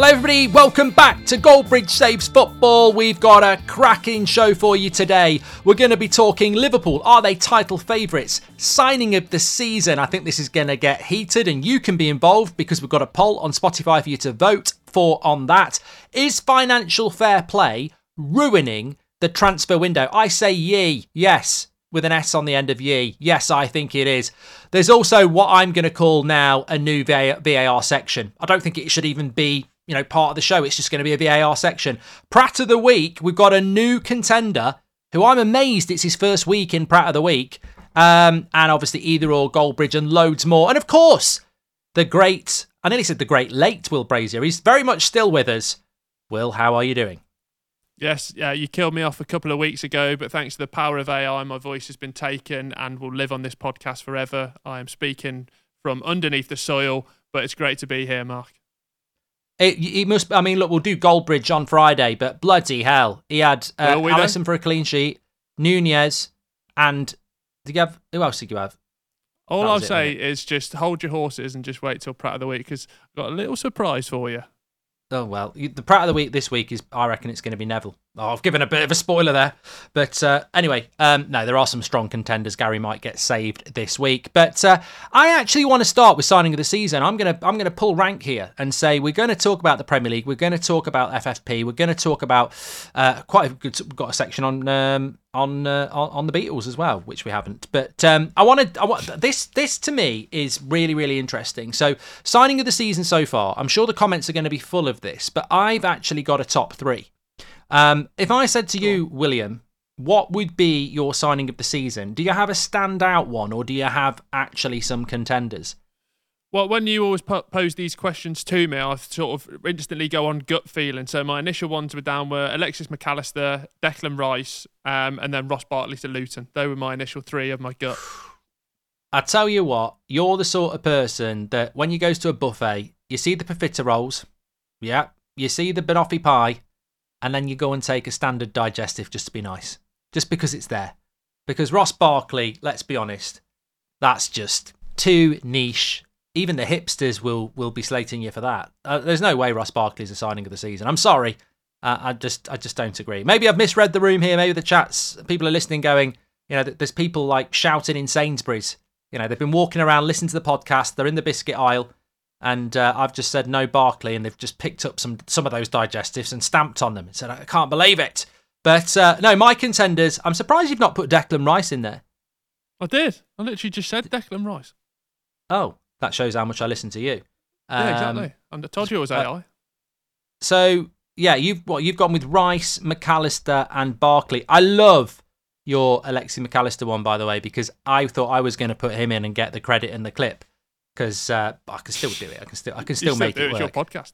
Hello, everybody. Welcome back to Goldbridge Saves Football. We've got a cracking show for you today. We're going to be talking Liverpool. Are they title favourites? Signing of the season. I think this is going to get heated, and you can be involved because we've got a poll on Spotify for you to vote for on that. Is financial fair play ruining the transfer window? I say ye, yes, with an S on the end of ye. Yes, I think it is. There's also what I'm going to call now a new VAR section. I don't think it should even be you know, part of the show. It's just going to be a VAR section. Pratt of the week, we've got a new contender who I'm amazed it's his first week in Pratt of the week. Um, and obviously either or Goldbridge and loads more. And of course, the great, I nearly said the great late Will Brazier. He's very much still with us. Will, how are you doing? Yes, yeah, you killed me off a couple of weeks ago, but thanks to the power of AI, my voice has been taken and will live on this podcast forever. I am speaking from underneath the soil, but it's great to be here, Mark. It, it must. I mean, look, we'll do Goldbridge on Friday, but bloody hell, he had uh, then? for a clean sheet, Nunez, and did you have who else did you have? All I'll say is just hold your horses and just wait till Pratt of the week because I've got a little surprise for you. Oh well, the Pratt of the week this week is I reckon it's going to be Neville. Oh, I've given a bit of a spoiler there, but uh, anyway, um, no, there are some strong contenders. Gary might get saved this week, but uh, I actually want to start with signing of the season. I'm gonna I'm gonna pull rank here and say we're going to talk about the Premier League. We're going to talk about FFP. We're going to talk about uh, quite a good. Got a section on um, on, uh, on the Beatles as well, which we haven't. But um, I wanted I want this this to me is really really interesting. So signing of the season so far, I'm sure the comments are going to be full of this, but I've actually got a top three. Um, if I said to you, William, what would be your signing of the season? Do you have a standout one, or do you have actually some contenders? Well, when you always pose these questions to me, I sort of instantly go on gut feeling. So my initial ones were down were Alexis Mac Allister, Declan Rice, um, and then Ross Barkley to Luton. They were my initial three of my gut. I tell you what, you're the sort of person that when you goes to a buffet, you see the profiteroles, yeah, you see the banoffee pie, and then you go and take a standard digestive just to be nice, just because it's there. Because Ross Barkley, let's be honest, that's just too niche even the hipsters will will be slating you for that. Uh, there's no way Ross Barkley's a signing of the season. I'm sorry. Uh, I just I just don't agree. Maybe I've misread the room here. Maybe the chats people are listening, going, you know, there's people like shouting in Sainsbury's. You know, they've been walking around listening to the podcast. They're in the biscuit aisle, and uh, I've just said no Barkley, and they've just picked up some some of those digestives and stamped on them and said I can't believe it. But uh, no, my contenders. I'm surprised you've not put Declan Rice in there. I did. I literally just said Declan Rice. Oh, that shows how much I listen to you. Um, yeah, exactly. I told you it was AI. Uh, so yeah, you've what you've gone with Rice, McAllister, and Barkley. I love your Alexi McAllister one, by the way, because I thought I was going to put him in and get the credit in the clip because uh, I can still do it. I can still I can still, make it work. Your podcast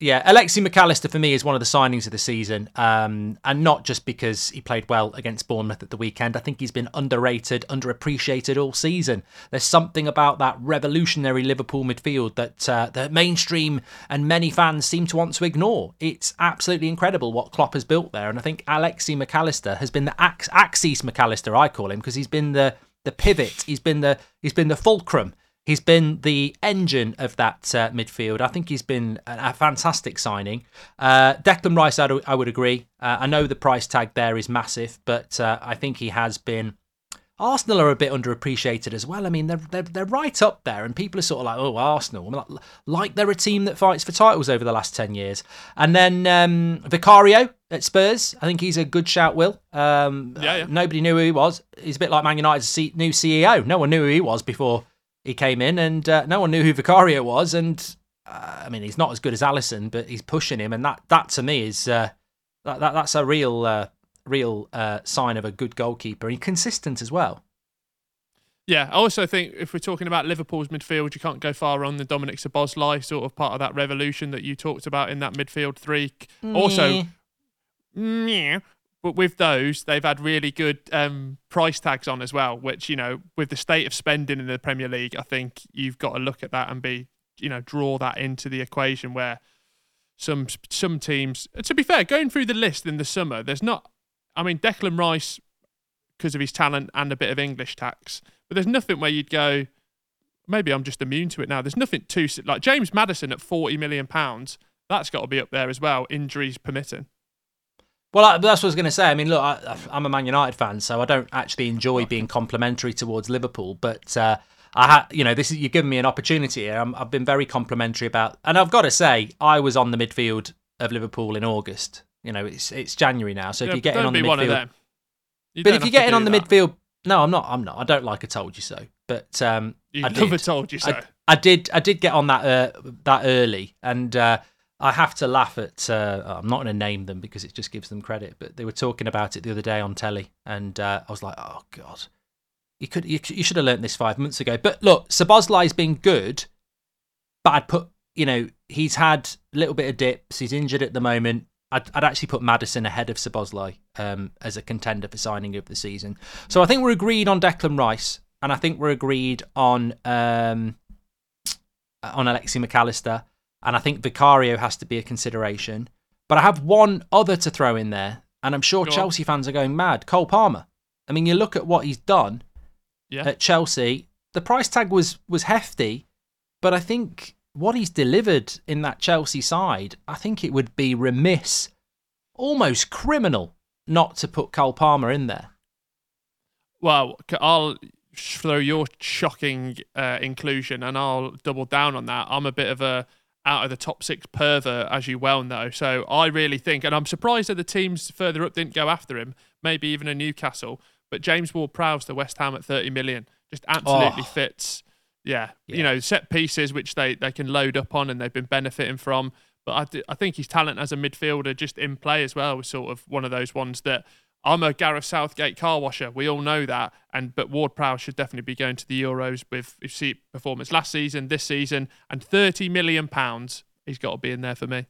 yeah, Alexi McAllister for me is one of the signings of the season, um, and not just because he played well against Bournemouth at the weekend. I think he's been underrated, underappreciated all season. There's something about that revolutionary Liverpool midfield that uh, the mainstream and many fans seem to want to ignore. It's absolutely incredible what Klopp has built there, and I think Alexi McAllister has been the Ax- Axis Mac Allister, I call him, because he's been the the pivot. He's been the he's been the fulcrum He's been the engine of that uh, midfield. I think he's been a, a fantastic signing. Uh, Declan Rice, I, I would agree. Uh, I know the price tag there is massive, but uh, I think he has been. Arsenal are a bit underappreciated as well. I mean, they're, they're, they're right up there, and people are sort of like, oh, Arsenal. Like, like they're a team that fights for titles over the last 10 years. And then um, Vicario at Spurs, I think he's a good shout, Will. Um, yeah, yeah. Nobody knew who he was. He's a bit like Man United's new CEO. No one knew who he was before he came in, and uh, no one knew who Vicario was. And uh, I mean, he's not as good as Alisson, but he's pushing him, and that that to me is uh, that, that that's a real uh, real uh, sign of a good goalkeeper. And consistent as well. Yeah, I also think if we're talking about Liverpool's midfield, you can't go far wrong the Dominic Szoboszlai, sort of part of that revolution that you talked about in that midfield three. Mm. Also, yeah, but with those, they've had really good um, price tags on as well, which, you know, with the state of spending in the Premier League, I think you've got to look at that and be, you know, draw that into the equation where some some teams, to be fair, going through the list in the summer, there's not, I mean, Declan Rice, because of his talent and a bit of English tax, but there's nothing where you'd go, maybe I'm just immune to it now. There's nothing too, like James Maddison at 40 million pounds That's got to be up there as well, injuries permitting. Well, I, that's what I was going to say. I mean, look, I, I'm a Man United fan, so I don't actually enjoy being complimentary towards Liverpool. But uh, I, ha- you know, this is you're giving me an opportunity here. i have been very complimentary about, and I've got to say, I was on the midfield of Liverpool in August. You know, it's it's January now, so Yeah, if you're getting on the be one of midfield, them. But if you're getting on the that. midfield, no, I'm not. I'm not. I don't like I told you so. But um, you I never did. told you so. I, I did. I did get on that uh, that early, and uh, I have to laugh at. Uh, I'm not going to name them because it just gives them credit, but they were talking about it the other day on telly, and uh, I was like, oh god, you could you, you should have learnt this five months ago. But look, Szoboszlai's been good, but I'd put you know he's had a little bit of dips. He's injured at the moment. I'd, I'd actually put Maddison ahead of Szoboszlai um, as a contender for signing of the season. So I think we're agreed on Declan Rice, and I think we're agreed on um, on Alexi McAllister, and I think Vicario has to be a consideration. But I have one other to throw in there, and I'm sure Go on. Chelsea fans are going mad. Cole Palmer. I mean, you look at what he's done Yeah. at Chelsea. The price tag was was hefty, but I think what he's delivered in that Chelsea side, I think it would be remiss, almost criminal, not to put Cole Palmer in there. Well, I'll throw your shocking uh, inclusion, and I'll double down on that. I'm a bit of a out of the top six pervert, as you well know. So I really think, and I'm surprised that the teams further up didn't go after him. Maybe even a Newcastle, but James Ward-Prowse to West Ham at 30 million just absolutely Oh. fits. Yeah, Yeah. you know, set pieces which they they can load up on, and they've been benefiting from. But I, I think his talent as a midfielder, just in play as well, was sort of one of those ones that I'm a Gareth Southgate car washer. We all know that. And but Ward Prowse should definitely be going to the Euros with his performance last season, this season, and 30 million pounds. He's got to be in there for me.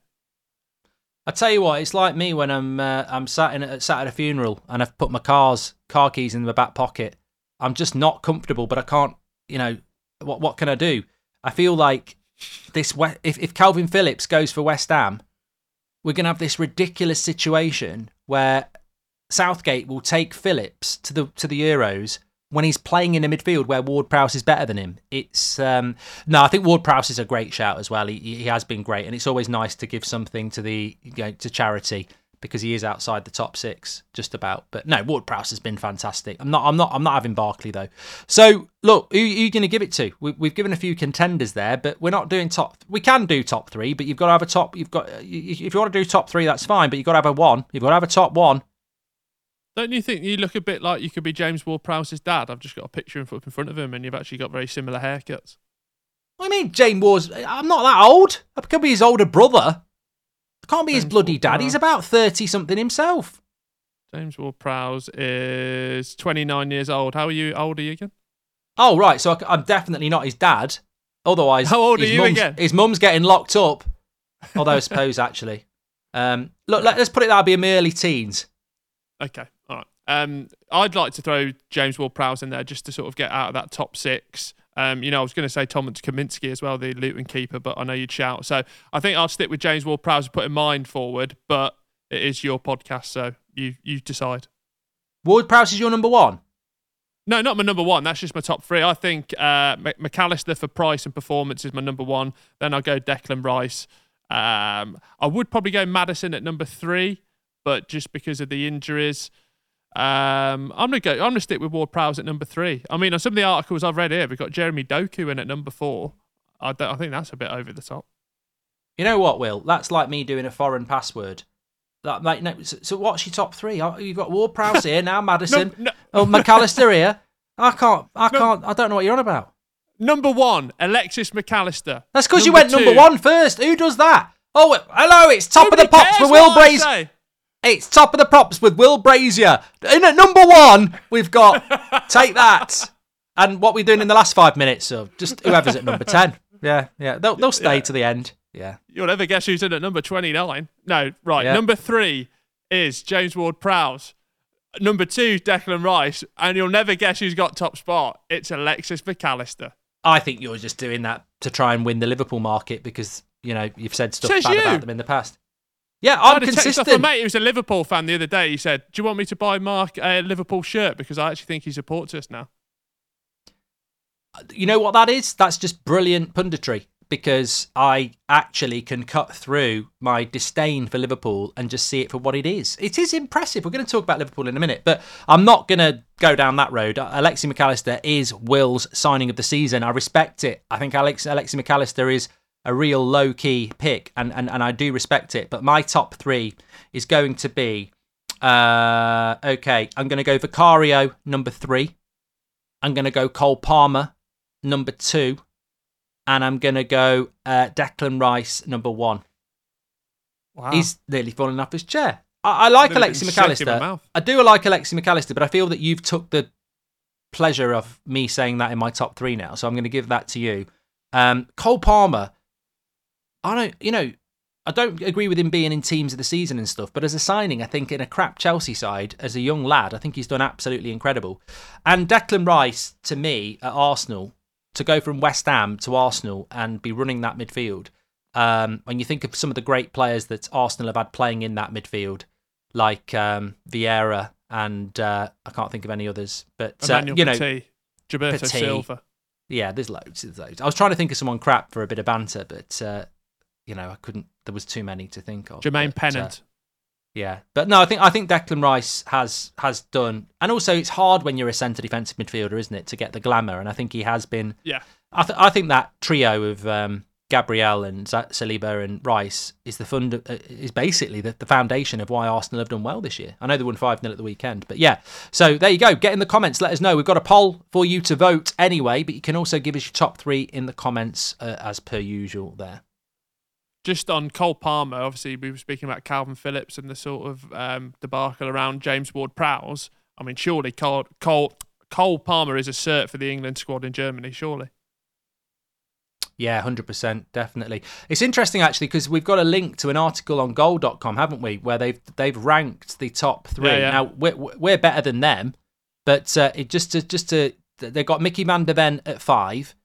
I tell you what, it's like me when I'm uh, I'm sat in sat at a funeral and I've put my car's car keys in my back pocket. I'm just not comfortable, but I can't. You know, what what can I do? I feel like this. If if Kalvin Phillips goes for West Ham, we're gonna have this ridiculous situation where Southgate will take Phillips to the to the Euros when he's playing in a midfield where Ward Prowse is better than him. It's um, no, I think Ward Prowse is a great shout as well. He he has been great, and it's always nice to give something to the you know, to charity because he is outside the top six just about. But no, Ward Prowse has been fantastic. I'm not I'm not I'm not having Barkley though. So look, who, who are you going to give it to? We, we've given a few contenders there, but we're not doing top. We can do top three, but you've got to have a top. You've got if you want to do top three, that's fine, but you've got to have a one. You've got to have a top one. Don't you think you look a bit like you could be James Ward Prowse's dad? I've just got a picture in front in front of him, and you've actually got very similar haircuts. What do you mean, James Ward's? I'm not that old. I could be his older brother. I can't be his bloody Ward dad. He's about thirty something himself. James Ward Prowse is 29 years old. How are you? How old are you again? Oh right, so I, am definitely not his dad. Otherwise, How old are his you mum's- again? His mum's getting locked up. Although I suppose actually, um, look, let, us put it. That'll be in my early teens. Okay. Um, I'd like to throw James Ward-Prowse in there just to sort of get out of that top six. Um, you know, I was going to say Thomas Kaminski as well, the Luton keeper, but I know you'd shout. So I think I'll stick with James Ward-Prowse put putting mine forward, but it is your podcast, so you you decide. Ward Prowse is your number one. No, not my number one. That's just my top three. I think uh, McAllister for price and performance is my number one. Then I'll go Declan Rice. Um, I would probably go Maddison at number three, but just because of the injuries, um, I'm gonna go. I'm gonna stick with Ward Prowse at number three. I mean, on some of the articles I've read here, we've got Jeremy Doku in at number four. I, I think that's a bit over the top. You know what, Will? That's like me doing a foreign password. That, like, no, so, so what's your top three? Oh, You've got Ward Prowse here now, Maddison. no. Oh, McAllister here. I can't. I can't. I don't know what you're on about. Number one, Alexis McAllister. That's because you went number one first. Who does that? Oh, hello. It's top Nobody of the pops with Will say. It's top of the props with Will Brazier. In at number one, we've got take that. And what we're doing in the last five minutes, so just whoever's at number ten. Yeah, yeah. They'll they'll stay Yeah. to the end. Yeah. You'll never guess who's in at number 29. No, right. Yeah. Number three is James Ward Prowse. Number two, Declan Rice. And you'll never guess who's got top spot. It's Alexis McAllister. I think you're just doing that to try and win the Liverpool market because you know you've said stuff Says bad you. about them in the past. Yeah, I I'm had a text off consistent. a mate who's a Liverpool fan the other day. He said, Do you want me to buy Mark a Liverpool shirt? Because I actually think he supports us now. You know what that is? That's just brilliant punditry. because I actually can cut through my disdain for Liverpool and just see it for what it is. It is impressive. We're going to talk about Liverpool in a minute, but I'm not going to go down that road. Alexi McAllister is Will's signing of the season. I respect it. I think Alex Alexi McAllister is a real low key pick, and, and, and I do respect it. But my top three is going to be uh, okay, I'm going to go Vicario, number three. I'm going to go Cole Palmer, number two and I'm going to go uh, Declan Rice, number one. Wow. He's nearly falling off his chair. I, I like Alexi McAllister. I do like Alexi McAllister, but I feel that you've took the pleasure of me saying that in my top three now, so I'm going to give that to you. Um, Cole Palmer, I don't, you know, I don't agree with him being in teams of the season and stuff, but as a signing, I think in a crap Chelsea side, as a young lad, I think he's done absolutely incredible. And Declan Rice, to me, at Arsenal, to go from West Ham to Arsenal and be running that midfield. Um, when you think of some of the great players that Arsenal have had playing in that midfield, like um, Vieira and uh, I can't think of any others, but uh, you know, Petit, Gilberto Petit. Silva. Yeah, there's loads. There's loads. I was trying to think of someone crap for a bit of banter, but uh, you know, I couldn't. There was too many to think of. Jermaine but, Pennant. Uh, yeah, but no, I think I think Declan Rice has has done, and also it's hard when you're a centre defensive midfielder, isn't it, to get the glamour? And I think he has been. Yeah. I th- I think that trio of um, Gabriel and Saliba and Rice is the fund uh, is basically the, the foundation of why Arsenal have done well this year. I know they won five 0 at the weekend, but yeah. So there you go. Get in the comments. Let us know. We've got a poll for you to vote anyway, but you can also give us your top three in the comments uh, as per usual. There just on Cole Palmer, obviously we were speaking about Kalvin Phillips and the sort of um, debacle around James Ward-Prowse. I mean, surely Cole, Cole Cole Palmer is a cert for the England squad in Germany, surely. Yeah, hundred percent, definitely. It's interesting actually because we've got a link to an article on Goal.com, haven't we? Where they've they've ranked the top three. Yeah, yeah. Now we're we're better than them, but uh, it just to just to they've got Micky Van de Ven at five,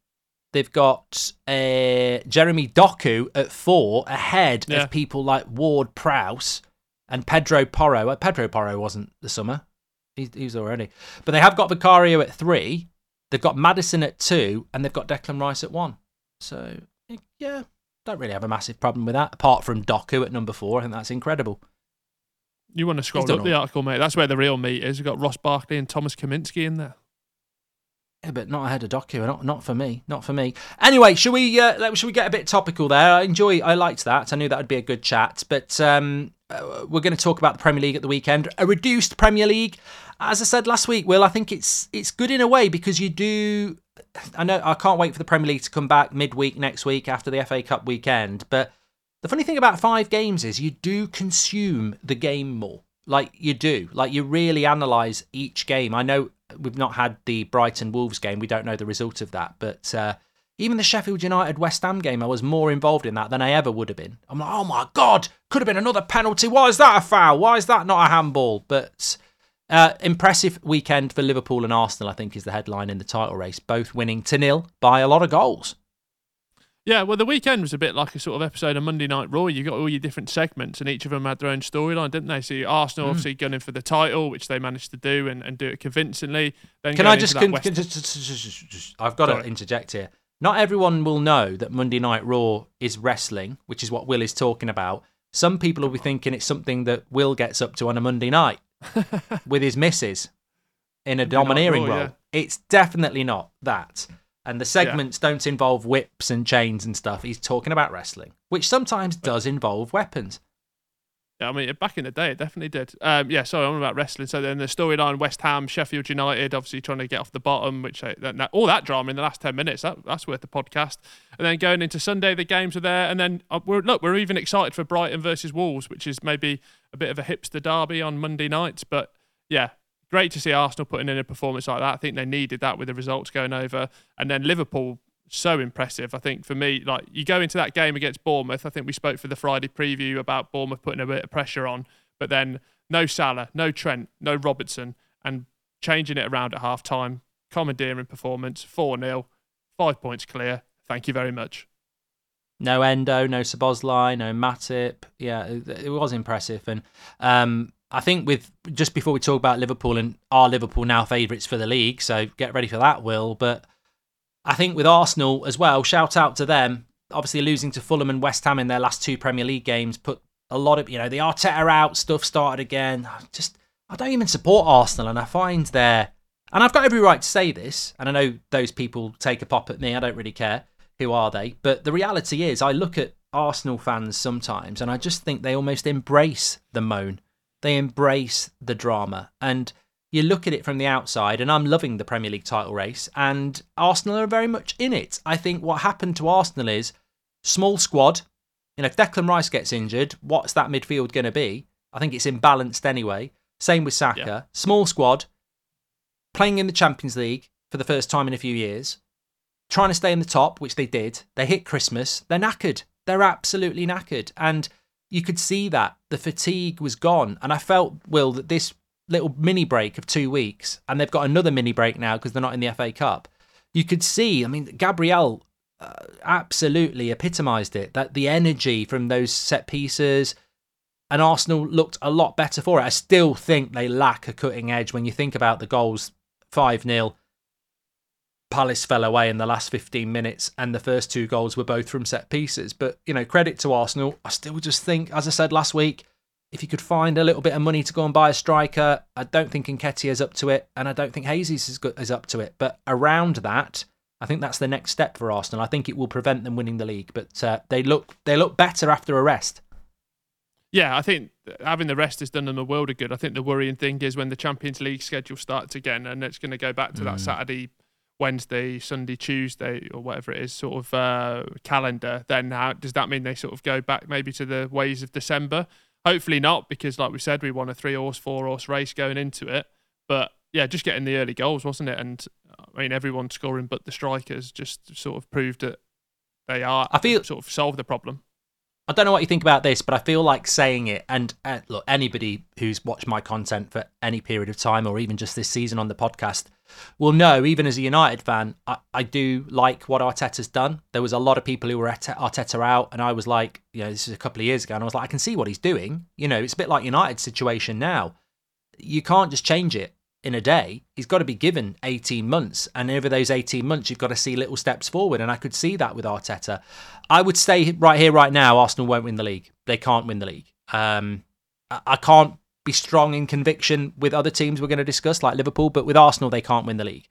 They've got uh, Jeremy Doku at four, ahead yeah. of people like Ward Prowse and Pedro Porro. Well, Pedro Porro wasn't the summer; he's, he's already. But they have got Vicario at three. They've got Maddison at two, and they've got Declan Rice at one. So yeah, don't really have a massive problem with that. Apart from Doku at number four, I think that's incredible. You want to scroll up the article, mate? That's where the real meat is. You've got Ross Barkley and Thomas Kaminski in there. Yeah, but not ahead of Doku. Not not for me. Not for me. Anyway, should we uh, should we get a bit topical there? I enjoy. I liked that. I knew that would be a good chat. But um, uh, we're going to talk about the Premier League at the weekend. A reduced Premier League. As I said last week, Will, I think it's it's good in a way because you do. I know I can't wait for the Premier League to come back midweek next week after the FA Cup weekend. But the funny thing about five games is you do consume the game more. Like you do. Like you really analyze each game. I know we've not had the Brighton Wolves game. We don't know the result of that. But uh, even the Sheffield United West Ham game, I was more involved in that than I ever would have been. I'm like, oh my God, could have been another penalty. Why is that a foul? Why is that not a handball? But uh, impressive weekend for Liverpool and Arsenal, I think, is the headline in the title race, both winning to nil by a lot of goals. Yeah, well, the weekend was a bit like a sort of episode of Monday Night Raw. You got all your different segments, and each of them had their own storyline, didn't they? So Arsenal mm. obviously gunning for the title, which they managed to do and, and do it convincingly. Then can I just, can, can just, just, just, I've got Sorry. to interject here. Not everyone will know that Monday Night Raw is wrestling, which is what Will is talking about. Some people will be thinking it's something that Will gets up to on a Monday night with his missus in a domineering Raw, role. Yeah. It's definitely not that and the segments yeah. don't involve whips and chains and stuff. He's talking about wrestling, which sometimes does involve weapons. Yeah, I mean, back in the day, it definitely did. Um, yeah, sorry, I'm about wrestling. So then the storyline: West Ham, Sheffield United, obviously trying to get off the bottom, which I, that, all that drama in the last ten minutes. That, that's worth the podcast. And then going into Sunday, the games are there, and then uh, we're look, we're even excited for Brighton versus Wolves, which is maybe a bit of a hipster derby on Monday nights. But yeah, great to see Arsenal putting in a performance like that. I think they needed that with the results going over. And then Liverpool, so impressive. I think for me, like you go into that game against Bournemouth, I think we spoke for the Friday preview about Bournemouth putting a bit of pressure on, but then no Salah, no Trent, no Robertson, and changing it around at half time, commandeering performance, 4 0, five points clear. Thank you very much. No Endo, no Szoboszlai, no Matip. Yeah, it, was impressive. And um, I think with just before we talk about Liverpool and are Liverpool now favourites for the league, so get ready for that, Will. But I think with Arsenal as well, shout out to them. obviously losing to Fulham and West Ham in their last two Premier League games put a lot of you know the Arteta out stuff started again. Just I don't even support Arsenal, and I find their and I've got every right to say this, and I know those people take a pop at me. I don't really care who are they, but the reality is, I look at Arsenal fans sometimes, and I just think they almost embrace the moan. They embrace the drama, and you look at it from the outside, and I'm loving the Premier League title race, and Arsenal are very much in it. I think what happened to Arsenal is small squad. You know, if Declan Rice gets injured, what's that midfield going to be? I think it's imbalanced anyway. Same with Saka. Yeah. Small squad, playing in the Champions League for the first time in a few years, trying to stay in the top, which they did. They hit Christmas. They're knackered. They're absolutely knackered. And you could see that the fatigue was gone. And I felt, Will, that this little mini break of two weeks, and they've got another mini break now because they're not in the FA Cup. You could see, I mean, Gabriel uh, absolutely epitomised it. That the energy from those set pieces, and Arsenal looked a lot better for it. I still think they lack a cutting edge when you think about the goals 5 0. Palace fell away in the last 15 minutes, and the first two goals were both from set pieces. But, you know, credit to Arsenal. I still just think, as I said last week, if you could find a little bit of money to go and buy a striker, I don't think is up to it, and I don't think Hazes is, is up to it. But around that, I think that's the next step for Arsenal. I think it will prevent them winning the league, but uh, they look they look better after a rest. Yeah, I think having the rest has done them a world of good. I think the worrying thing is when the Champions League schedule starts again, and it's going to go back to mm. that Saturday, Wednesday, Sunday, Tuesday, or whatever it is, sort of uh, calendar. Then how does that mean they sort of go back maybe to the ways of December? Hopefully not, because like we said, we won a three horse, four horse race going into it. But yeah, just getting the early goals, wasn't it? And I mean, everyone scoring but the strikers just sort of proved that they are. I feel sort of solved the problem. I don't know what you think about this, but I feel like saying it. And uh, look, anybody who's watched my content for any period of time, or even just this season on the podcast, will know. Even as a United fan, I, I do like what Arteta's done. There was a lot of people who were at Arteta out, and I was like, you know, this is a couple of years ago, and I was like, I can see what he's doing. You know, it's a bit like United's situation now. You can't just change it in a day. He's got to be given 18 months. And over those 18 months, you've got to see little steps forward. And I could see that with Arteta. I would say right here, right now, Arsenal won't win the league. They can't win the league. Um, I can't be strong in conviction with other teams we're going to discuss, like Liverpool, but with Arsenal, they can't win the league.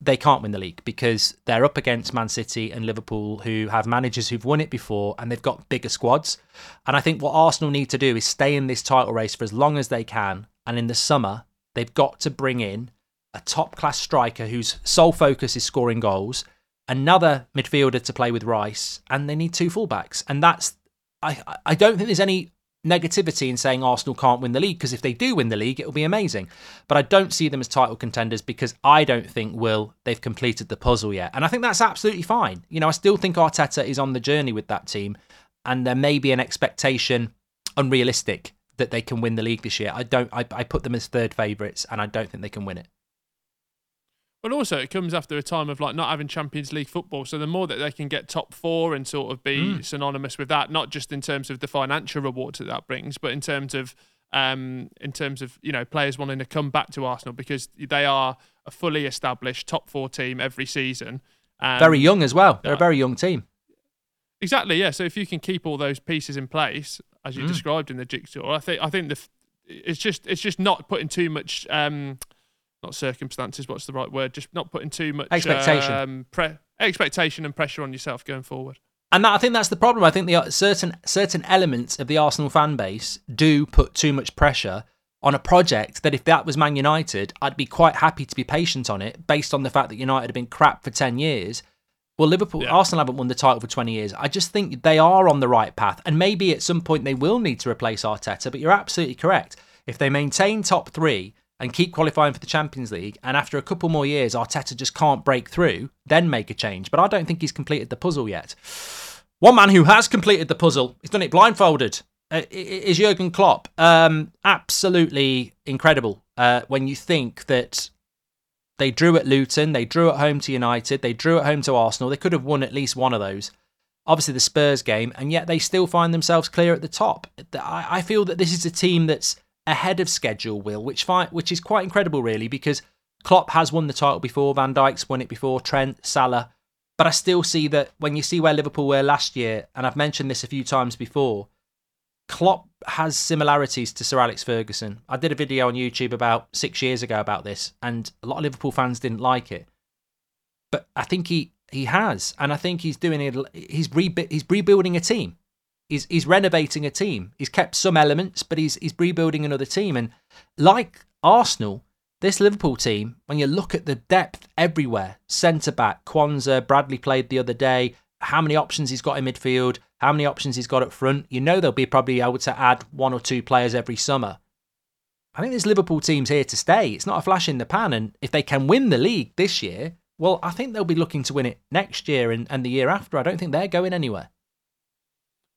They can't win the league because they're up against Man City and Liverpool, who have managers who've won it before and they've got bigger squads. And I think what Arsenal need to do is stay in this title race for as long as they can. And in the summer, They've got to bring in a top class striker whose sole focus is scoring goals, another midfielder to play with Rice, and they need two fullbacks. And that's I I don't think there's any negativity in saying Arsenal can't win the league because if they do win the league, it'll be amazing. But I don't see them as title contenders because I don't think will they've completed the puzzle yet, and I think that's absolutely fine. You know, I still think Arteta is on the journey with that team, and there may be an expectation unrealistic that they can win the league this year. I don't. I, I put them as third favourites, and I don't think they can win it. But also, it comes after a time of like not having Champions League football. So the more that they can get top four and sort of be mm. synonymous with that, not just in terms of the financial rewards that that brings, but in terms of um, in terms of you know players wanting to come back to Arsenal because they are a fully established top four team every season. Um, very young as well. They're uh, a very young team. Exactly. Yeah. So if you can keep all those pieces in place, as you mm. described in the jigsaw. I think I think the it's just it's just not putting too much um not circumstances. What's the right word? Just not putting too much expectation, um, pre- expectation and pressure on yourself going forward. And that, I think that's the problem. I think the certain certain elements of the Arsenal fan base do put too much pressure on a project that if that was Man United, I'd be quite happy to be patient on it based on the fact that United have been crap for 10 years well, Liverpool, yeah. Arsenal haven't won the title for 20 years. I just think they are on the right path. And maybe at some point they will need to replace Arteta, but you're absolutely correct. If they maintain top three and keep qualifying for the Champions League, and after a couple more years, Arteta just can't break through, then make a change. But I don't think he's completed the puzzle yet. One man who has completed the puzzle, he's done it blindfolded, uh, is Jurgen Klopp. Um, absolutely incredible uh, when you think that they drew at Luton, they drew at home to United, they drew at home to Arsenal. They could have won at least one of those. Obviously, the Spurs game, and yet they still find themselves clear at the top. I feel that this is a team that's ahead of schedule, Will, which which is quite incredible, really, because Klopp has won the title before. Van Dijk's won it before. Trent, Salah, But I still see that when you see where Liverpool were last year, and I've mentioned this a few times before, Klopp has similarities to Sir Alex Ferguson. I did a video on YouTube about six years ago about this, and a lot of Liverpool fans didn't like it. But I think he he has, and I think he's doing it. He's re- he's rebuilding a team. He's he's renovating a team. He's kept some elements, but he's he's rebuilding another team. And like Arsenal, this Liverpool team, when you look at the depth everywhere, centre back, Quansah, Bradley played the other day. How many options he's got in midfield? How many options he's got up front? You know they'll be probably able to add one or two players every summer. I think this Liverpool team's here to stay. It's not a flash in the pan, and if they can win the league this year, well, I think they'll be looking to win it next year and, and the year after. I don't think they're going anywhere.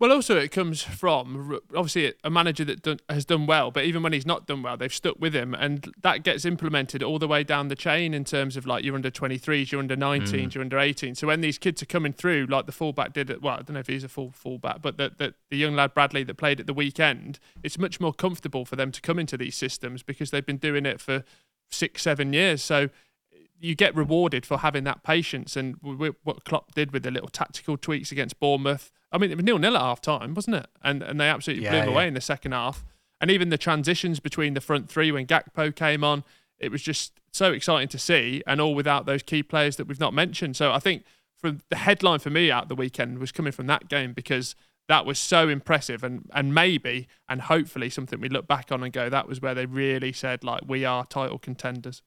Well, also it comes from obviously a manager that done, has done well, but even when he's not done well, they've stuck with him, and that gets implemented all the way down the chain in terms of like you're under 23s, you're under 19s, mm. you're under 18. So when these kids are coming through, like the fullback did, at, well, I don't know if he's a full fullback, but the, the the young lad Bradley that played at the weekend, it's much more comfortable for them to come into these systems because they've been doing it for six, seven years. So you get rewarded for having that patience. And what Klopp did with the little tactical tweaks against Bournemouth, I mean, it was nil nil at half time, wasn't it? And and they absolutely yeah, blew them yeah. away in the second half. And even the transitions between the front three when Gakpo came on, it was just so exciting to see, and all without those key players that we've not mentioned. So I think from the headline for me out the weekend was coming from that game because that was so impressive and and maybe and hopefully something we look back on and go that was where they really said like we are title contenders.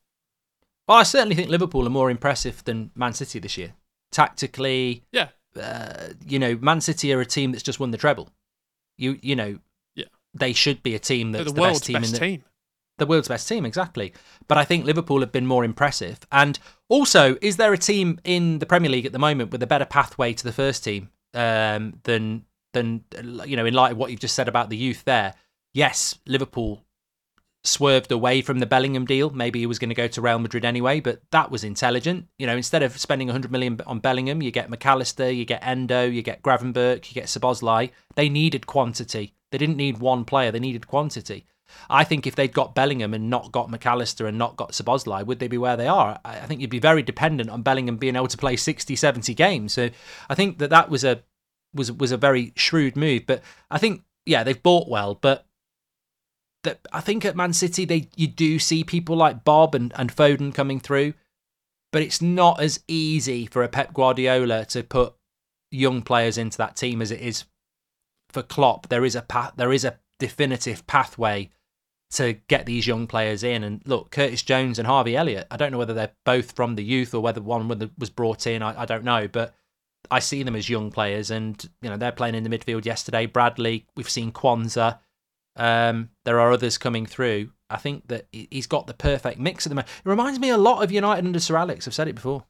Well, I certainly think Liverpool are more impressive than Man City this year. Tactically, yeah. Uh, you know, Man City are a team that's just won the treble. You you know, yeah. they should be a team that's the, the, world's best team best in the team. the world's best team, exactly. But I think Liverpool have been more impressive. And also, is there a team in the Premier League at the moment with a better pathway to the first team um, than than you know, in light of what you've just said about the youth there? Yes, Liverpool swerved away from the Bellingham deal. Maybe he was going to go to Real Madrid anyway, but that was intelligent. You know, instead of spending 100 million on Bellingham, you get McAllister, you get Endo, you get Gravenberch, you get Szoboszlai. They needed quantity. They didn't need one player, they needed quantity. I think if they'd got Bellingham and not got McAllister and not got Szoboszlai, would they be where they are? I think you'd be very dependent on Bellingham being able to play 60, 70 games. So I think that that was a was was a very shrewd move. But I think yeah, they've bought well, but that I think at Man City they you do see people like Bobb and, and Foden coming through, but it's not as easy for a Pep Guardiola to put young players into that team as it is for Klopp. There is a path, there is a definitive pathway to get these young players in. And look, Curtis Jones and Harvey Elliott. I don't know whether they're both from the youth or whether one was brought in. I, I don't know, but I see them as young players, and you know they're playing in the midfield yesterday. Bradley, we've seen Quansah. Um, there are others coming through. I think that he's got the perfect mix at the moment. It reminds me a lot of United under Sir Alex. I've said it before.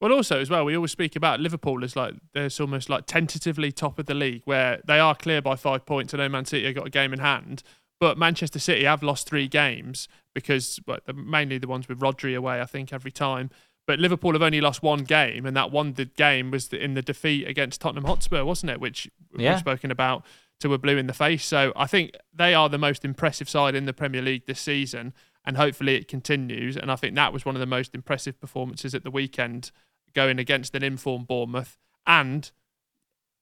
Well, also as well, we always speak about Liverpool as like there's almost like tentatively top of the league, where they are clear by five points. I know Man City have got a game in hand, but Manchester City have lost three games because well, mainly the ones with Rodri away. I think every time. But Liverpool have only lost one game, and that one game was in the defeat against Tottenham Hotspur, wasn't it? Which yeah. we've spoken about to a blue in the face. So I think they are the most impressive side in the Premier League this season, and hopefully it continues. And I think that was one of the most impressive performances at the weekend, going against an informed Bournemouth, and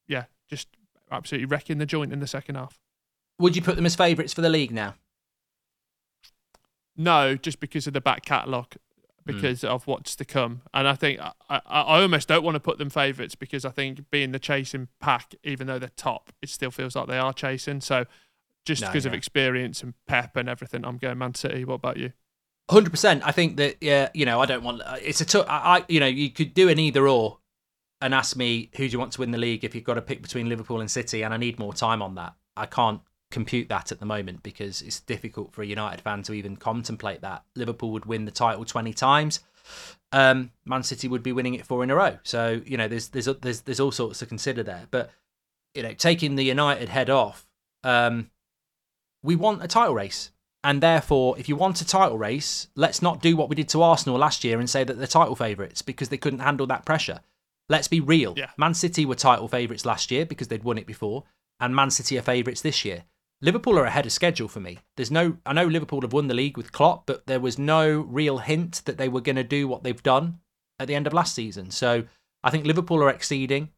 yeah, just absolutely wrecking the joint in the second half. Would you put them as favourites for the league now? No, just because of the back catalogue. Hmm. because mm. of what's to come. And I think I, I, I almost don't want to put them favourites because I think being the chasing pack, even though they're top, it still feels like they are chasing. So just no, because yeah. of experience and pep and everything, I'm going Man City. What about you? Hundred percent. I think that yeah, you know, I don't want. Uh, it's a t- I, I, you know, you could do an either or, and ask me who do you want to win the league if you've got to pick between Liverpool and City, and I need more time on that. I can't compute that at the moment because it's difficult for a United fan to even contemplate that. Liverpool would win the title 20 times. Um, Man City would be winning it four in a row. So, you know, there's there's there's there's all sorts to consider there. But, you know, taking the United head off, um, we want a title race. And therefore, if you want a title race, let's not do what we did to Arsenal last year and say that they're title favourites because they couldn't handle that pressure. Let's be real. Yeah. Man City were title favourites last year because they'd won it before, and Man City are favourites this year. Liverpool are ahead of schedule for me. There's no, I know Liverpool have won the league with Klopp, but there was no real hint that they were going to do what they've done at the end of last season. So I think Liverpool are exceeding.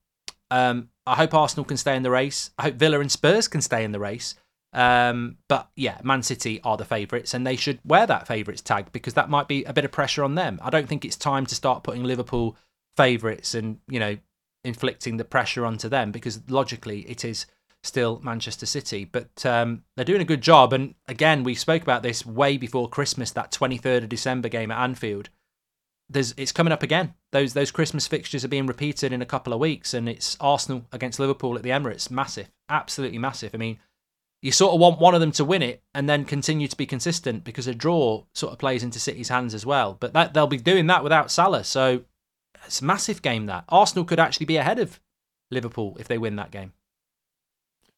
Um, I hope Arsenal can stay in the race. I hope Villa and Spurs can stay in the race. Um, but yeah, Man City are the favourites, and they should wear that favourites tag because that might be a bit of pressure on them. I don't think it's time to start putting Liverpool favourites and you know inflicting the pressure onto them because logically it is still Manchester City. But um, they're doing a good job. And again, we spoke about this way before Christmas, that 23rd of December game at Anfield. There's, it's coming up again. Those those Christmas fixtures are being repeated in a couple of weeks, and it's Arsenal against Liverpool at the Emirates. Massive, absolutely massive. I mean, you sort of want one of them to win it and then continue to be consistent because a draw sort of plays into City's hands as well. But that they'll be doing that without Salah, so it's a massive game. That Arsenal could actually be ahead of Liverpool if they win that game.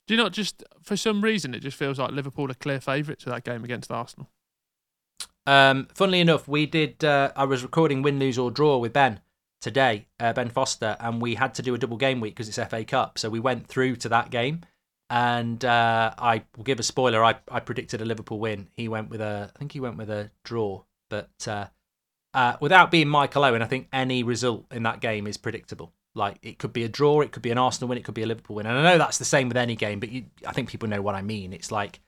Do you not just, for some reason, it just feels like Liverpool are clear favourites for that game against Arsenal? Um, funnily enough, we did. Uh, I was recording win, lose or draw with Ben today, uh, Ben Foster, and we had to do a double game week because it's FA Cup. So we went through to that game, and uh, I will give a spoiler. I, I predicted a Liverpool win. He went with a, I think he went with a draw, but uh, uh, without being Michael Owen, I think any result in that game is predictable. Like it could be a draw, it could be an Arsenal win, it could be a Liverpool win. And I know that's the same with any game, but you, I think people know what I mean. It's like,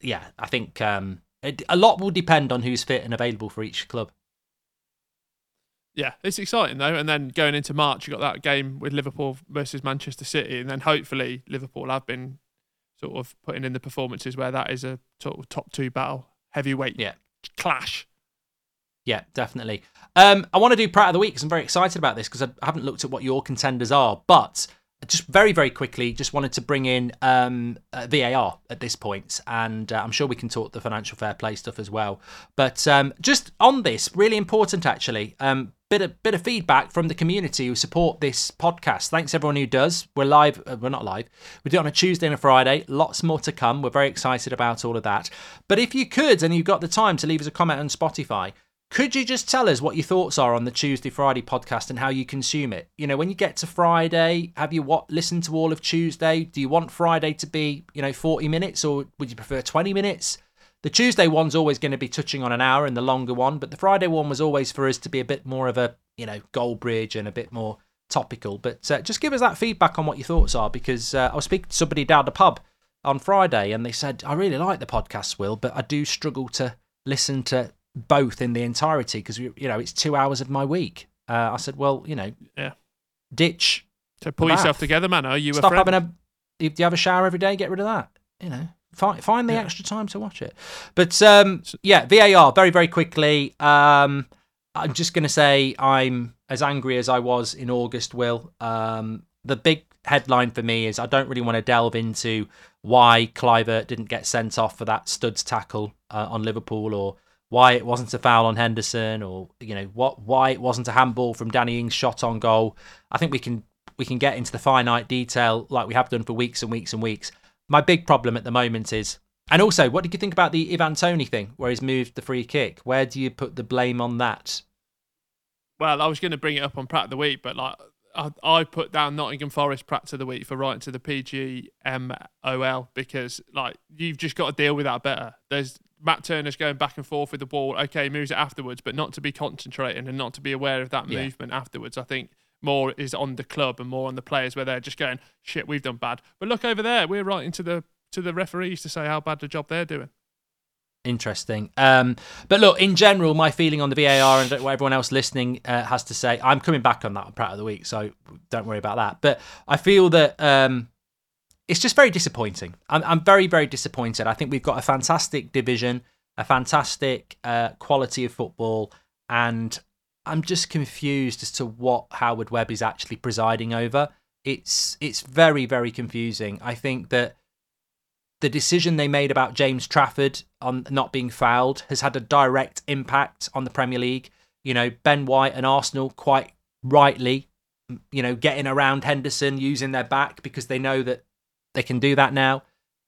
yeah, I think um, it, a lot will depend on who's fit and available for each club. Yeah, it's exciting though. And then going into March, you got that game with Liverpool versus Manchester City, and then hopefully Liverpool have been sort of putting in the performances where that is a sort of top two battle, heavyweight yeah. clash. Yeah, definitely. Um, I want to do Pratt of the Week because I'm very excited about this because I haven't looked at what your contenders are. But just very, very quickly, just wanted to bring in um, uh, VAR at this point, and uh, I'm sure we can talk the financial fair play stuff as well. But um, just on this, really important actually. Um, bit of bit of feedback from the community who support this podcast. Thanks everyone who does. We're live. Uh, we're not live. We do it on a Tuesday and a Friday. Lots more to come. We're very excited about all of that. But if you could and you've got the time to leave us a comment on Spotify could you just tell us what your thoughts are on the Tuesday Friday podcast and how you consume it? You know, when you get to Friday, have you what listened to all of Tuesday? Do you want Friday to be, you know, 40 minutes or would you prefer 20 minutes? The Tuesday one's always going to be touching on an hour and the longer one, but the Friday one was always for us to be a bit more of a, you know, gold bridge and a bit more topical. But uh, just give us that feedback on what your thoughts are because uh, I was speaking to somebody down the pub on Friday and they said, I really like the podcast, Will, but I do struggle to listen to both in the entirety because you know it's two hours of my week. Uh, I said, well, you know, yeah, ditch. So pull yourself together, man. Are you stop having a? Do you have a shower every day? Get rid of that. You know, find find the yeah. extra time to watch it. But um, yeah, VAR very very quickly. Um, I'm just gonna say I'm as angry as I was in August. Will um, the big headline for me is I don't really want to delve into why Kluivert didn't get sent off for that studs tackle uh, on Liverpool or why it wasn't a foul on Henderson or you know what why it wasn't a handball from Danny Ings shot on goal. I think we can we can get into the finite detail like we have done for weeks and weeks and weeks. My big problem at the moment is and also what did you think about the Ivan Toney thing where he's moved the free kick? Where do you put the blame on that? Well, I was going to bring it up on Pratt of the Week, but like I, I put down Nottingham Forest Pratt of the Week for writing to the PGMOL because like you've just got to deal with that better. There's Matt Turner's going back and forth with the ball. Okay, moves it afterwards, but not to be concentrating and not to be aware of that yeah. movement afterwards. I think more is on the club and more on the players where they're just going, shit, we've done bad. But look over there, we're writing to the to the referees to say how bad the job they're doing. Interesting. Um, but look, in general, my feeling on the VAR and what everyone else listening uh, has to say, I'm coming back on that on Pratt of the Week, so don't worry about that. But I feel that um, it's just very disappointing. I'm, I'm very, very disappointed. I think we've got a fantastic division, a fantastic uh, quality of football, and I'm just confused as to what Howard Webb is actually presiding over. It's it's very, very confusing. I think that the decision they made about James Trafford on not being fouled has had a direct impact on the Premier League. You know, Ben White and Arsenal quite rightly, you know, getting around Henderson using their back because they know that they can do that now.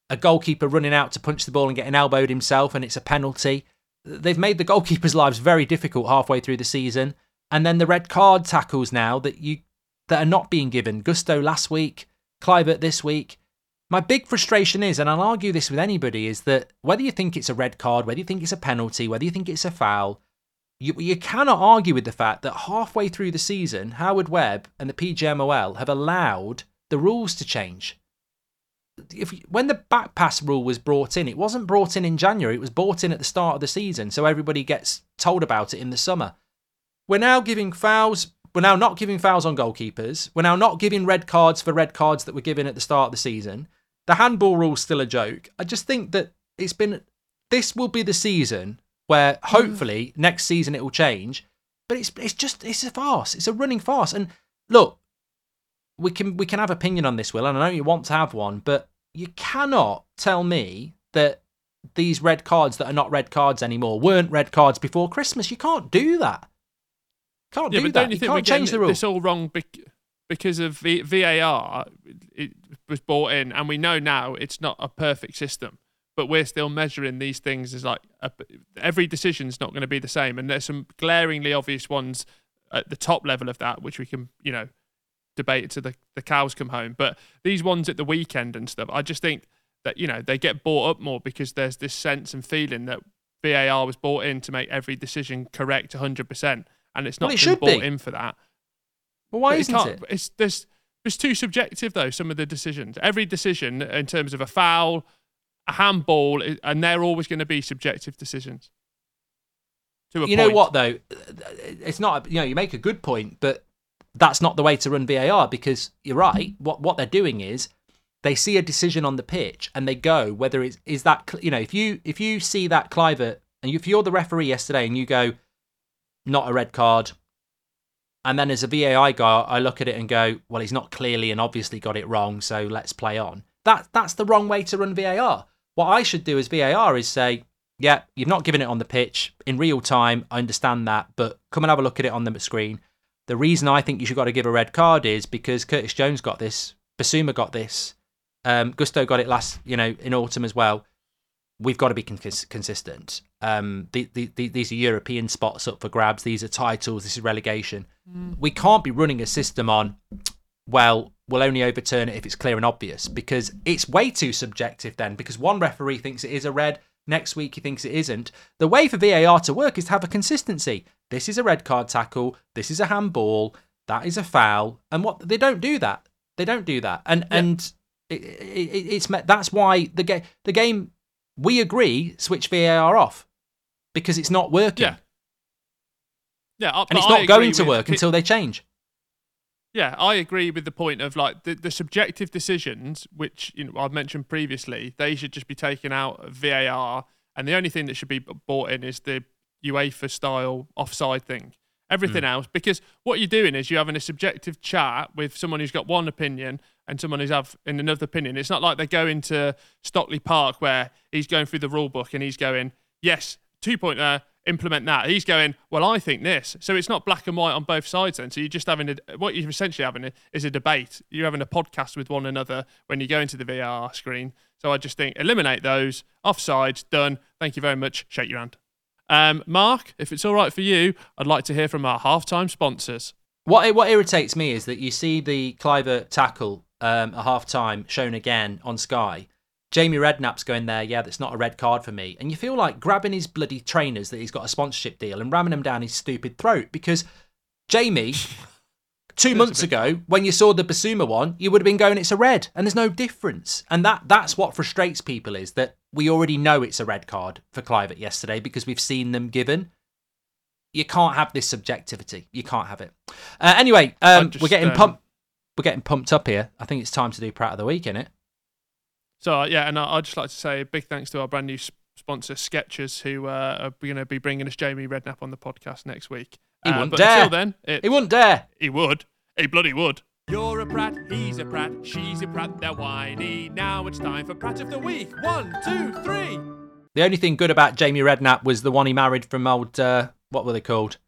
A goalkeeper running out to punch the ball and getting elbowed himself, and it's a penalty. They've made the goalkeepers' lives very difficult halfway through the season. And then the red card tackles now that you that are not being given. Gusto last week, Kluivert this week. My big frustration is, and I'll argue this with anybody, is that whether you think it's a red card, whether you think it's a penalty, whether you think it's a foul, you, you cannot argue with the fact that halfway through the season, Howard Webb and the PGMOL have allowed the rules to change. If when the back pass rule was brought in, it wasn't brought in in January. It was brought in at the start of the season, so everybody gets told about it in the summer. We're now giving fouls. We're now not giving fouls on goalkeepers. We're now not giving red cards for red cards that were given at the start of the season. The handball rule's still a joke. I just think that it's been. This will be the season where mm. hopefully next season it will change. But it's it's just it's a farce. It's a running farce. And look, we can we can have opinion on this, Will, and I know you want to have one, but you cannot tell me that these red cards that are not red cards anymore weren't red cards before Christmas. You can't do that. Can't Yeah, do but that. don't you, You, think can't change the rule. this all wrong because of VAR? It was brought in, and we know now it's not a perfect system. But we're still measuring these things as like a, every decision's not going to be the same, and there's some glaringly obvious ones at the top level of that, which we can you know debate to the the cows come home. But these ones at the weekend and stuff, I just think that you know they get bought up more because there's this sense and feeling that VAR was bought in to make every decision correct 100%, and it's not Well, it been should brought be. in for that. well, why But isn't it? It's there's it's too subjective though. Some of the decisions, every decision in terms of a foul, a handball, and they're always going to be subjective decisions. To a you know what though it's not you know you make a good point but that's not the way to run VAR because you're right what what they're doing is they see a decision on the pitch and they go whether it's is that you know if you if you see that Kluivert and if you're the referee yesterday and you go not a red card and then as a VAI guy I look at it and go well he's not clearly and obviously got it wrong so let's play on that that's the wrong way to run VAR what I should do as VAR is say yeah, you've not given it on the pitch in real time. I understand that, but come and have a look at it on the screen. The reason I think you should got to give a red card is because Curtis Jones got this, Bissouma got this, um, Gusto got it last, you know, in autumn as well. We've got to be con- consistent. Um, the, the, the, these are European spots up for grabs. These are titles. This is relegation. We can't be running a system on. Well, we'll only overturn it if it's clear and obvious because it's way too subjective. Then, because one referee thinks it is a red, next week he thinks it isn't. The way for VAR to work is to have a consistency. This is a red card tackle. This is a handball. That is a foul. And what they don't do that. They don't do that. And and it, it, it's. That's why the game the game we agree switch VAR off because it's not working. Yeah. Yeah, And it's I not going to work until they change. Yeah, I agree with the point of like the, the subjective decisions, which you know I've mentioned previously, they should just be taken out of VAR, and the only thing that should be brought in is the UEFA style offside thing. Everything hmm. else, because what you're doing is you're having a subjective chat with someone who's got one opinion and someone who's have in another opinion. It's not like they go into Stockley Park where he's going through the rule book and he's going, yes, two pointer, uh, implement that. He's going, well, I think this. So it's not black and white on both sides then. So you're just having a, what you're essentially having is a debate. You're having a podcast with one another when you go into the VR screen. So I just think eliminate those. Offsides, done. Thank you very much. Shake your hand. Um, Mark, if it's all right for you, I'd like to hear from our halftime sponsors. What what irritates me is that you see the Kluivert tackle um, at half time shown again on Sky. Jamie Redknapp's going there, yeah, that's not a red card for me. And you feel like grabbing his bloody trainers that he's got a sponsorship deal and ramming them down his stupid throat because Jamie, two months ago, when you saw the Bissouma one, you would have been going, it's a red, and there's no difference. And that that's what frustrates people is that we already know it's a red card for Kluivert yesterday because we've seen them given. You can't have this subjectivity. You can't have it. Uh, anyway, um, just, we're getting um, pumped. We're getting pumped up here. I think it's time to do Pratt of the Week, innit? So uh, yeah, and I- I'd just like to say a big thanks to our brand new s- sponsor, Skechers, who uh, are going to be bringing us Jamie Redknapp on the podcast next week. He Uh, wouldn't but dare. until then, it, He wouldn't dare. he would. He bloody would. You're a prat, he's a prat, she's a prat, they're whiny. Now it's time for Prat of the Week. One, two, three. The only thing good about Jamie Redknapp was the one he married from old. Uh, what were they called?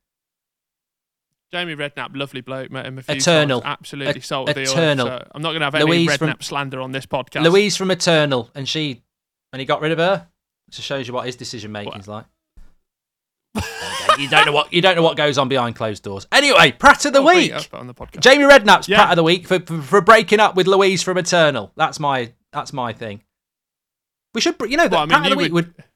Jamie Redknapp, lovely bloke, met him a few Eternal. times. Absolutely the deal. Eternal. So I'm not going to have any Louise Redknapp from- slander on this podcast. Louise from Eternal, and she, and he got rid of her. Just shows you what his decision making is like. You don't know what you don't know what goes on behind closed doors. Anyway, Pratt of the I'll week. on the podcast. Jamie Redknapp's Yeah. Pratt of the week for, for for breaking up with Louise from Eternal. That's my that's my thing. We should, you know, the Well, I mean, Pratt of the week would- would. Go on.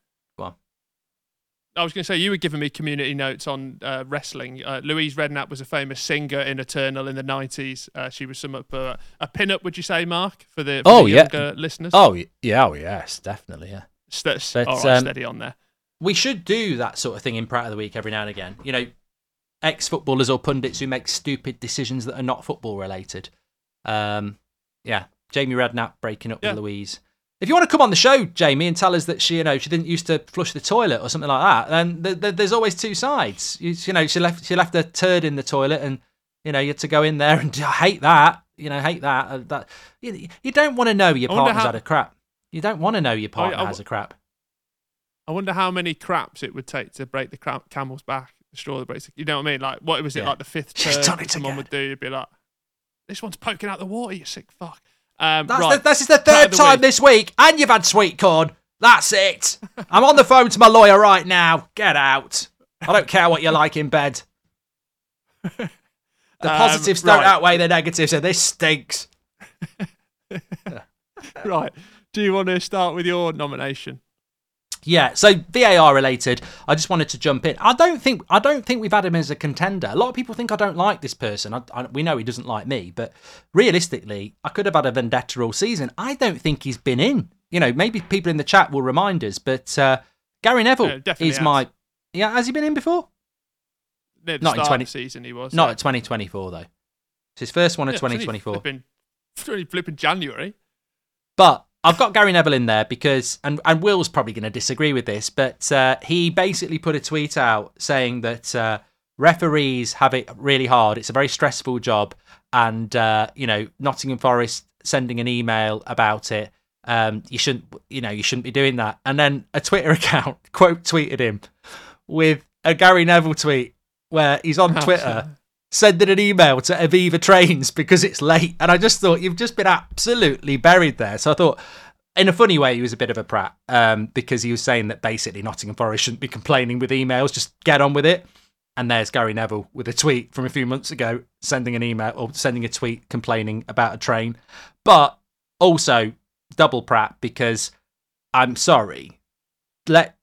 I was going to say you were giving me community notes on uh, wrestling. Uh, Louise Redknapp was a famous singer in Eternal in the nineties. Uh, she was some up uh, a pin-up, would you say, Mark, for the, for Oh, the yeah. younger listeners? Oh yeah, oh yes, definitely, yeah. St- But, all right, um, steady on there. We should do that sort of thing in Pratt of the Week every now and again. You know, ex footballers or pundits who make stupid decisions that are not football related. Um, yeah, Jamie Redknapp breaking up Yeah. with Louise. If you want to come on the show, Jamie, and tell us that she, you know, she didn't used to flush the toilet or something like that, then th- th- there's always two sides. You, you know, she left she left a turd in the toilet, and you know, you had to go in there and I hate that. You know, hate that. Uh, that you, you don't want to know your partner's how- had a crap. You don't want to know your partner I- has a crap. I wonder how many craps it would take to break the cra- camel's back, the straw that breaks. The, you know what I mean? Like, what was it Yeah. like the fifth She's turn done that it someone again. would do? You'd be like, "This one's poking out the water, you sick fuck." Um, That's right. the, this is the third the time week. this week, and you've had sweet corn. That's it. I'm on the phone to my lawyer right now. Get out. I don't care what you like in bed. The Um, positives don't right. outweigh the negatives, and this stinks. right. Do you want to start with your nomination? Yeah, so VAR related. I just wanted to jump in. I don't think I don't think we've had him as a contender. A lot of people think I don't like this person. I, I, we know he doesn't like me, but realistically, I could have had a vendetta all season. I don't think he's been in. You know, maybe people in the chat will remind us, but uh, Gary Neville is has. my. Yeah, has he been in before? Near Not in 20 of the season, he was. Not yeah. at 2024 though. It's his first one of Yeah, 2024. Flipping, it's only flipping January. But I've got Gary Neville in there because, and, and Will's probably going to disagree with this, but uh, he basically put a tweet out saying that uh, referees have it really hard. It's a very stressful job. And, uh, you know, Nottingham Forest sending an email about it. Um, you shouldn't, you know, you shouldn't be doing that. And then a Twitter account quote tweeted him with a Gary Neville tweet where he's on Twitter sending an email to Avanti Trains because it's late. And I just thought, you've just been absolutely buried there. So I thought, in a funny way, he was a bit of a prat um, because he was saying that basically Nottingham Forest shouldn't be complaining with emails, just get on with it. And there's Gary Neville with a tweet from a few months ago sending an email or sending a tweet complaining about a train. But also double prat because I'm sorry. Let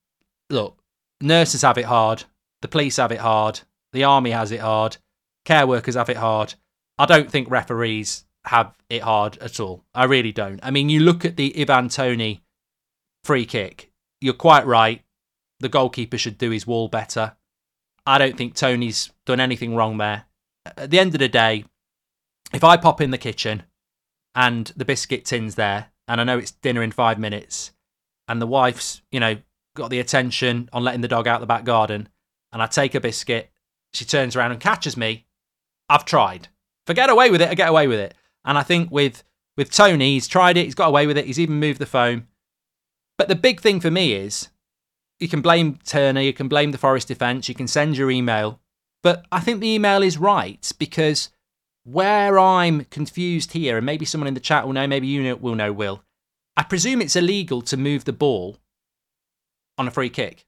look, nurses have it hard, the police have it hard, the army has it hard, care workers have it hard. I don't think referees have it hard at all. I really don't. I mean, you look at the Ivan Toney free kick. You're quite right. The goalkeeper should do his wall better. I don't think Toney's done anything wrong there. At the end of the day, if I pop in the kitchen and the biscuit tin's there, and I know it's dinner in five minutes, and the wife's, you know, got the attention on letting the dog out the back garden, and I take a biscuit, she turns around and catches me, I've tried. If I get away with it, I get away with it. And I think with with Toney, he's tried it, he's got away with it, he's even moved the foam. But the big thing for me is you can blame Turner, you can blame the Forest defence, you can send your email. But I think the email is right because where I'm confused here, and maybe someone in the chat will know, maybe you will know, Will. I presume it's illegal to move the ball on a free kick.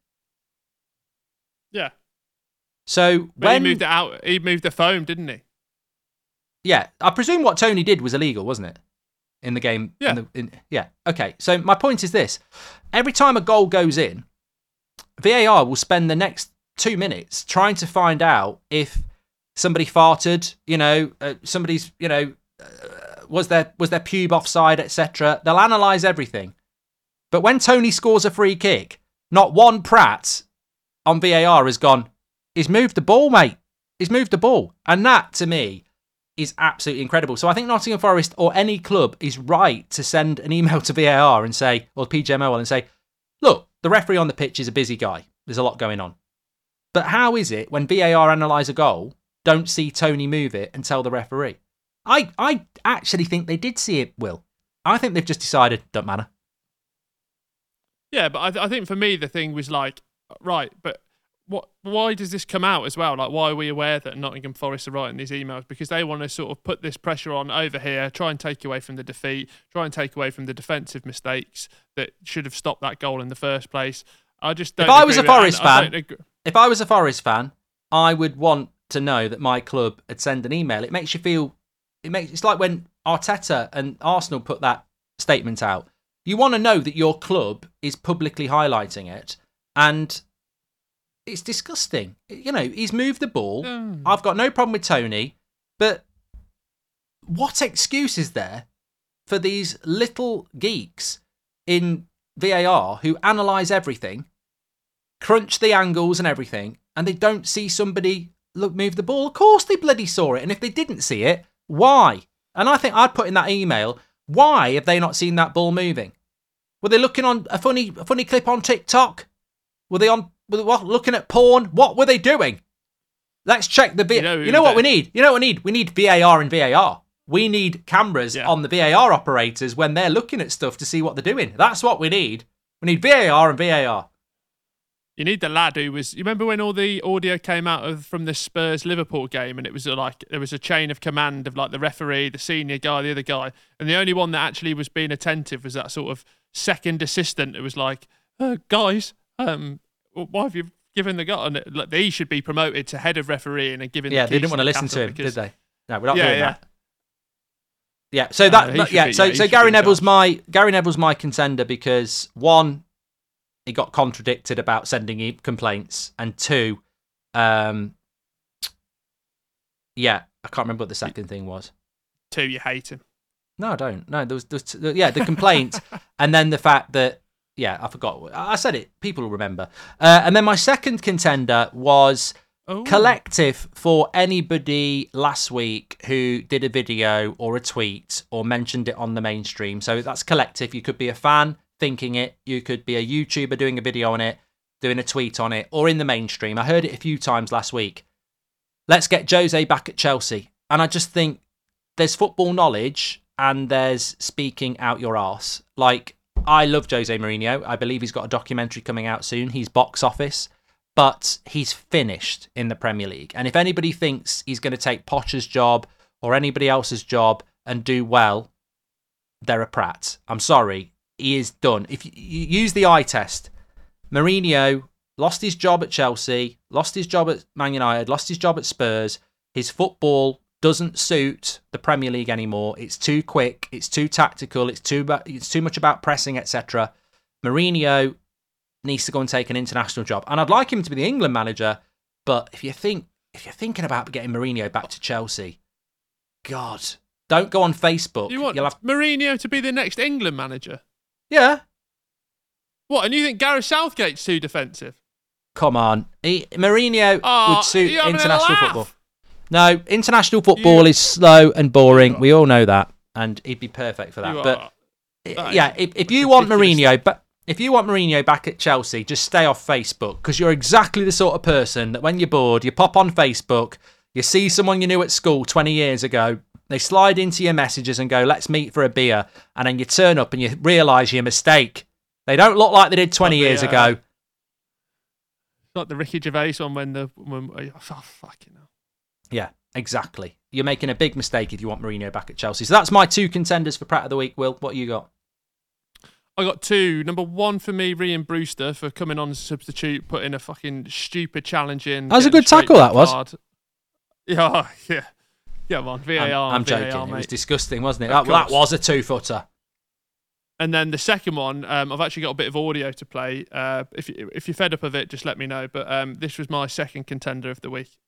Yeah. So But when he moved it out. He moved the foam, didn't he? Yeah, I presume what Toney did was illegal, wasn't it? In the game. Yeah. In the, in, yeah. Okay. So my point is this: every time a goal goes in, VAR will spend the next two minutes trying to find out if somebody farted. You know, uh, somebody's. You know, uh, was their was their pube offside, etc. They'll analyze everything. But when Toney scores a free kick, not one Pratt on VAR has gone. He's moved the ball, mate. He's moved the ball, and that to me is absolutely incredible. So I think Nottingham Forest or any club is right to send an email to VAR and say, or PGMOL and say, look, the referee on the pitch is a busy guy. There's a lot going on. But how is it when VAR analyse a goal, don't see Toney move it and tell the referee? I, I actually think they did see it, Will. I think they've just decided, don't matter. Yeah, but I, th- I think for me the thing was like, right, but what? Why does this come out as well? Like, why are we aware that Nottingham Forest are writing these emails? Because they want to sort of put this pressure on over here, try and take away from the defeat, try and take away from the defensive mistakes that should have stopped that goal in the first place. I just don't. If I was a Forest I fan- If I was a Forest fan, I would want to know that my club had sent an email. It makes you feel. It makes it's like when Arteta and Arsenal put that statement out. You want to know that your club is publicly highlighting it, and it's disgusting. You know, he's moved the ball. Mm. I've got no problem with Toney, but what excuse is there for these little geeks in VAR who analyze everything, crunch the angles and everything, and they don't see somebody look move the ball? Of course they bloody saw it, and if they didn't see it, why? And I think I'd put in that email, why have they not seen that ball moving? Were they looking on a funny a funny clip on TikTok? Were they on were they what, looking at porn? What were they doing? Let's check the V. You know You know, what we need? You know what we need? We need VAR and VAR. We need cameras Yeah. on the VAR operators when they're looking at stuff to see what they're doing. That's what we need. We need VAR and VAR. You need the lad who was. You remember when all the audio came out of from the Spurs Liverpool game, and it was like there was a chain of command of like the referee, the senior guy, the other guy, and the only one that actually was being attentive was that sort of second assistant. It was like, uh, guys, um, why have you given the guy? Like, he should be promoted to head of refereeing and given. Yeah, the they didn't want to listen to him, because- did they? No, we're not Yeah, doing yeah. that. Yeah, so that, yeah, be- so yeah, so Gary Neville's my Gary Neville's my contender because one, he got contradicted about sending complaints, and two, um, yeah, I can't remember what the second thing was. Two, you hate him. No, I don't. No, there was, there was yeah, the complaint, and then the fact that yeah, I forgot. I said it. People will remember. Uh, and then my second contender was Oh, collective for anybody last week who did a video or a tweet or mentioned it on the mainstream. So that's collective. You could be a fan thinking it, you could be a YouTuber doing a video on it, doing a tweet on it, or in the mainstream. I heard it a few times last week. Let's get Jose back at Chelsea. And I just think there's football knowledge and there's speaking out your arse. Like, I love Jose Mourinho. I believe he's got a documentary coming out soon. He's box office but he's finished in the Premier League. And if anybody thinks he's going to take Potter's job or anybody else's job and do well, they're a prat. I'm sorry, he is done. If you, use the eye test, Mourinho lost his job at Chelsea, lost his job at Man United, lost his job at Spurs. His football doesn't suit the Premier League anymore. It's too quick, it's too tactical, it's too it's too much about pressing, etc. Mourinho needs to go and take an international job. And I'd like him to be the England manager, but if you think if you're thinking about getting Mourinho back to Chelsea, God, don't go on Facebook. You want You'll have Mourinho to be the next England manager? yeah. What? And you think Gareth Southgate's too defensive? Come on, he, Mourinho Oh, would suit you're having a international football. No, international football You- is slow and boring. We all know that, and he'd be perfect for that. You but are- yeah, if, if you want ridiculous. Mourinho, but if you want Mourinho back at Chelsea, just stay off Facebook because you're exactly the sort of person that when you're bored, you pop on Facebook, you see someone you knew at school 20 years ago, they slide into your messages and go, "Let's meet for a beer," and then you turn up and you realise your mistake. They don't look like they did 20 Like the, years uh, ago. like the Ricky Gervais one when the when oh fucking hell. Yeah, exactly. You're making a big mistake if you want Mourinho back at Chelsea. So that's my two contenders for Pratt of the Week. Will, what you got? I got two. Number one for me, Rian Brewster for coming on as a substitute, putting a fucking stupid challenge in. That was a good tackle, that was. Yeah, yeah, yeah, man. VAR, I'm, I'm VAR, joking. It was disgusting, wasn't it? That, that was a two footer. And then the second one, um, I've actually got a bit of audio to play. Uh, if you, if you're fed up of it, just let me know. But um, this was my second contender of the week.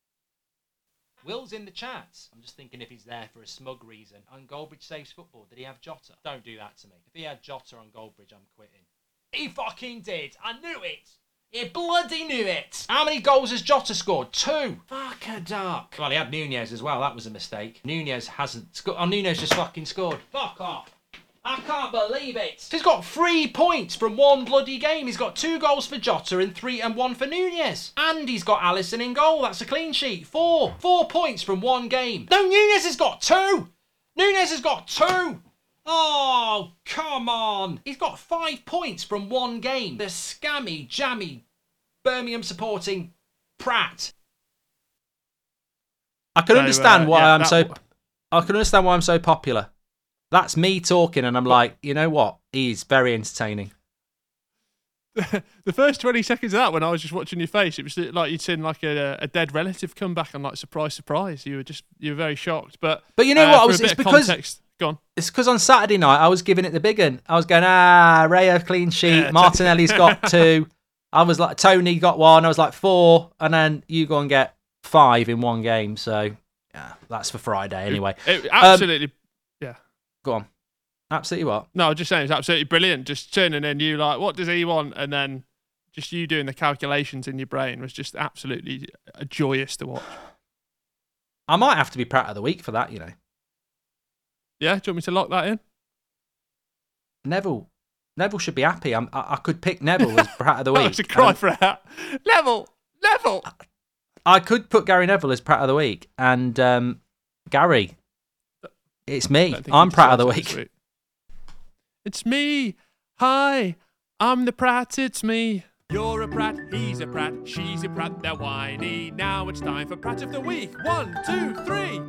Will's in the chat. I'm just thinking if he's there for a smug reason. And Goldbridge saves football. Did he have Jota? Don't do that to me. If he had Jota on Goldbridge, I'm quitting. He fucking did. I knew it. He bloody knew it. How many goals has Jota scored? Two. Fuck a duck. Well, he had Nunez as well. That was a mistake. Nunez hasn't scored. Oh, Nunez just fucking scored. Fuck off. I can't believe it. He's got three points from one bloody game. He's got two goals for Jota and three and one for Nunez. And he's got Alisson in goal. That's a clean sheet. Four. Four points from one game. No, Nunez has got two. Nunez has got two. Oh, come on. He's got five points from one game. The scammy, jammy, Birmingham supporting Pratt. I can So, understand uh, why yeah, I'm that so. I can understand why I'm so popular. That's me talking, and I'm like, you know what? He's very entertaining. the first 20 seconds of that, when I was just watching your face, it was like you'd seen like a, a dead relative come back and like surprise, surprise. You were just you were very shocked. But But you know uh, what? I was- it's because- context. Go on. It's because on Saturday night I was giving it the big one. I was going, ah, Raya clean sheet. Yeah, Martinelli's got two. I was like Toney got one. I was like four, and then you go and get five in one game. So yeah, that's for Friday anyway. It, it absolutely. Um. Go on. Absolutely what? No, just saying it's absolutely brilliant. Just turning in you like, what does he want, and then just you doing the calculations in your brain was just absolutely joyous to watch. I might have to be Pratt of the week for that, you know. Yeah, do you want me to lock that in? Neville. Neville should be happy. I'm, I, I could pick Neville as Pratt of the week. I should cry for that. Neville, Neville. I could put Gary Neville as Pratt of the week, and um, Gary, it's me. I'm Pratt of the week. week. It's me. Hi, I'm the Pratt. It's me. You're a Pratt, he's a Pratt, she's a Pratt, they're whiny. Now it's time for Pratt of the Week. One, two, three.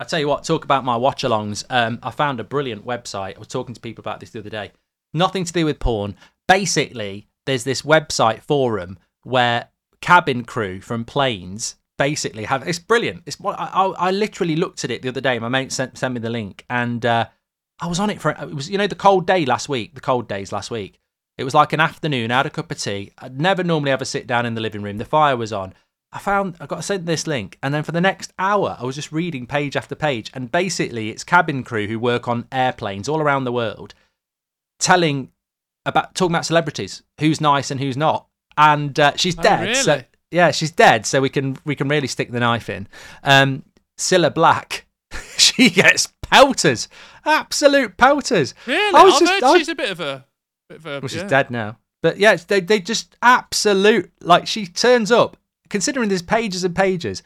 I tell you what, talk about my watch alongs. Um, I found a brilliant website. I was talking to people about this the other day. Nothing to do with porn. Basically, there's this website forum where cabin crew from planes basically have it's brilliant. It's what I, I, I literally looked at it the other day. My mate sent sent me the link, and uh, I was on it for it was you know the cold day last week, the cold days last week. It was like an afternoon. I had a cup of tea. I'd never normally ever sit down in the living room. The fire was on. I found I got sent this link, and then for the next hour, I was just reading page after page. And basically, it's cabin crew who work on airplanes all around the world, telling about talking about celebrities, who's nice and who's not. And uh, she's oh, dead, really? so yeah, she's dead. So we can we can really stick the knife in. Um, Cilla Black, she gets pelters, absolute pelters. Really, I was just, I, she's a bit of a Bit of a, well, she's yeah. dead now. But yeah, they they just absolute like she turns up. Considering there's pages and pages,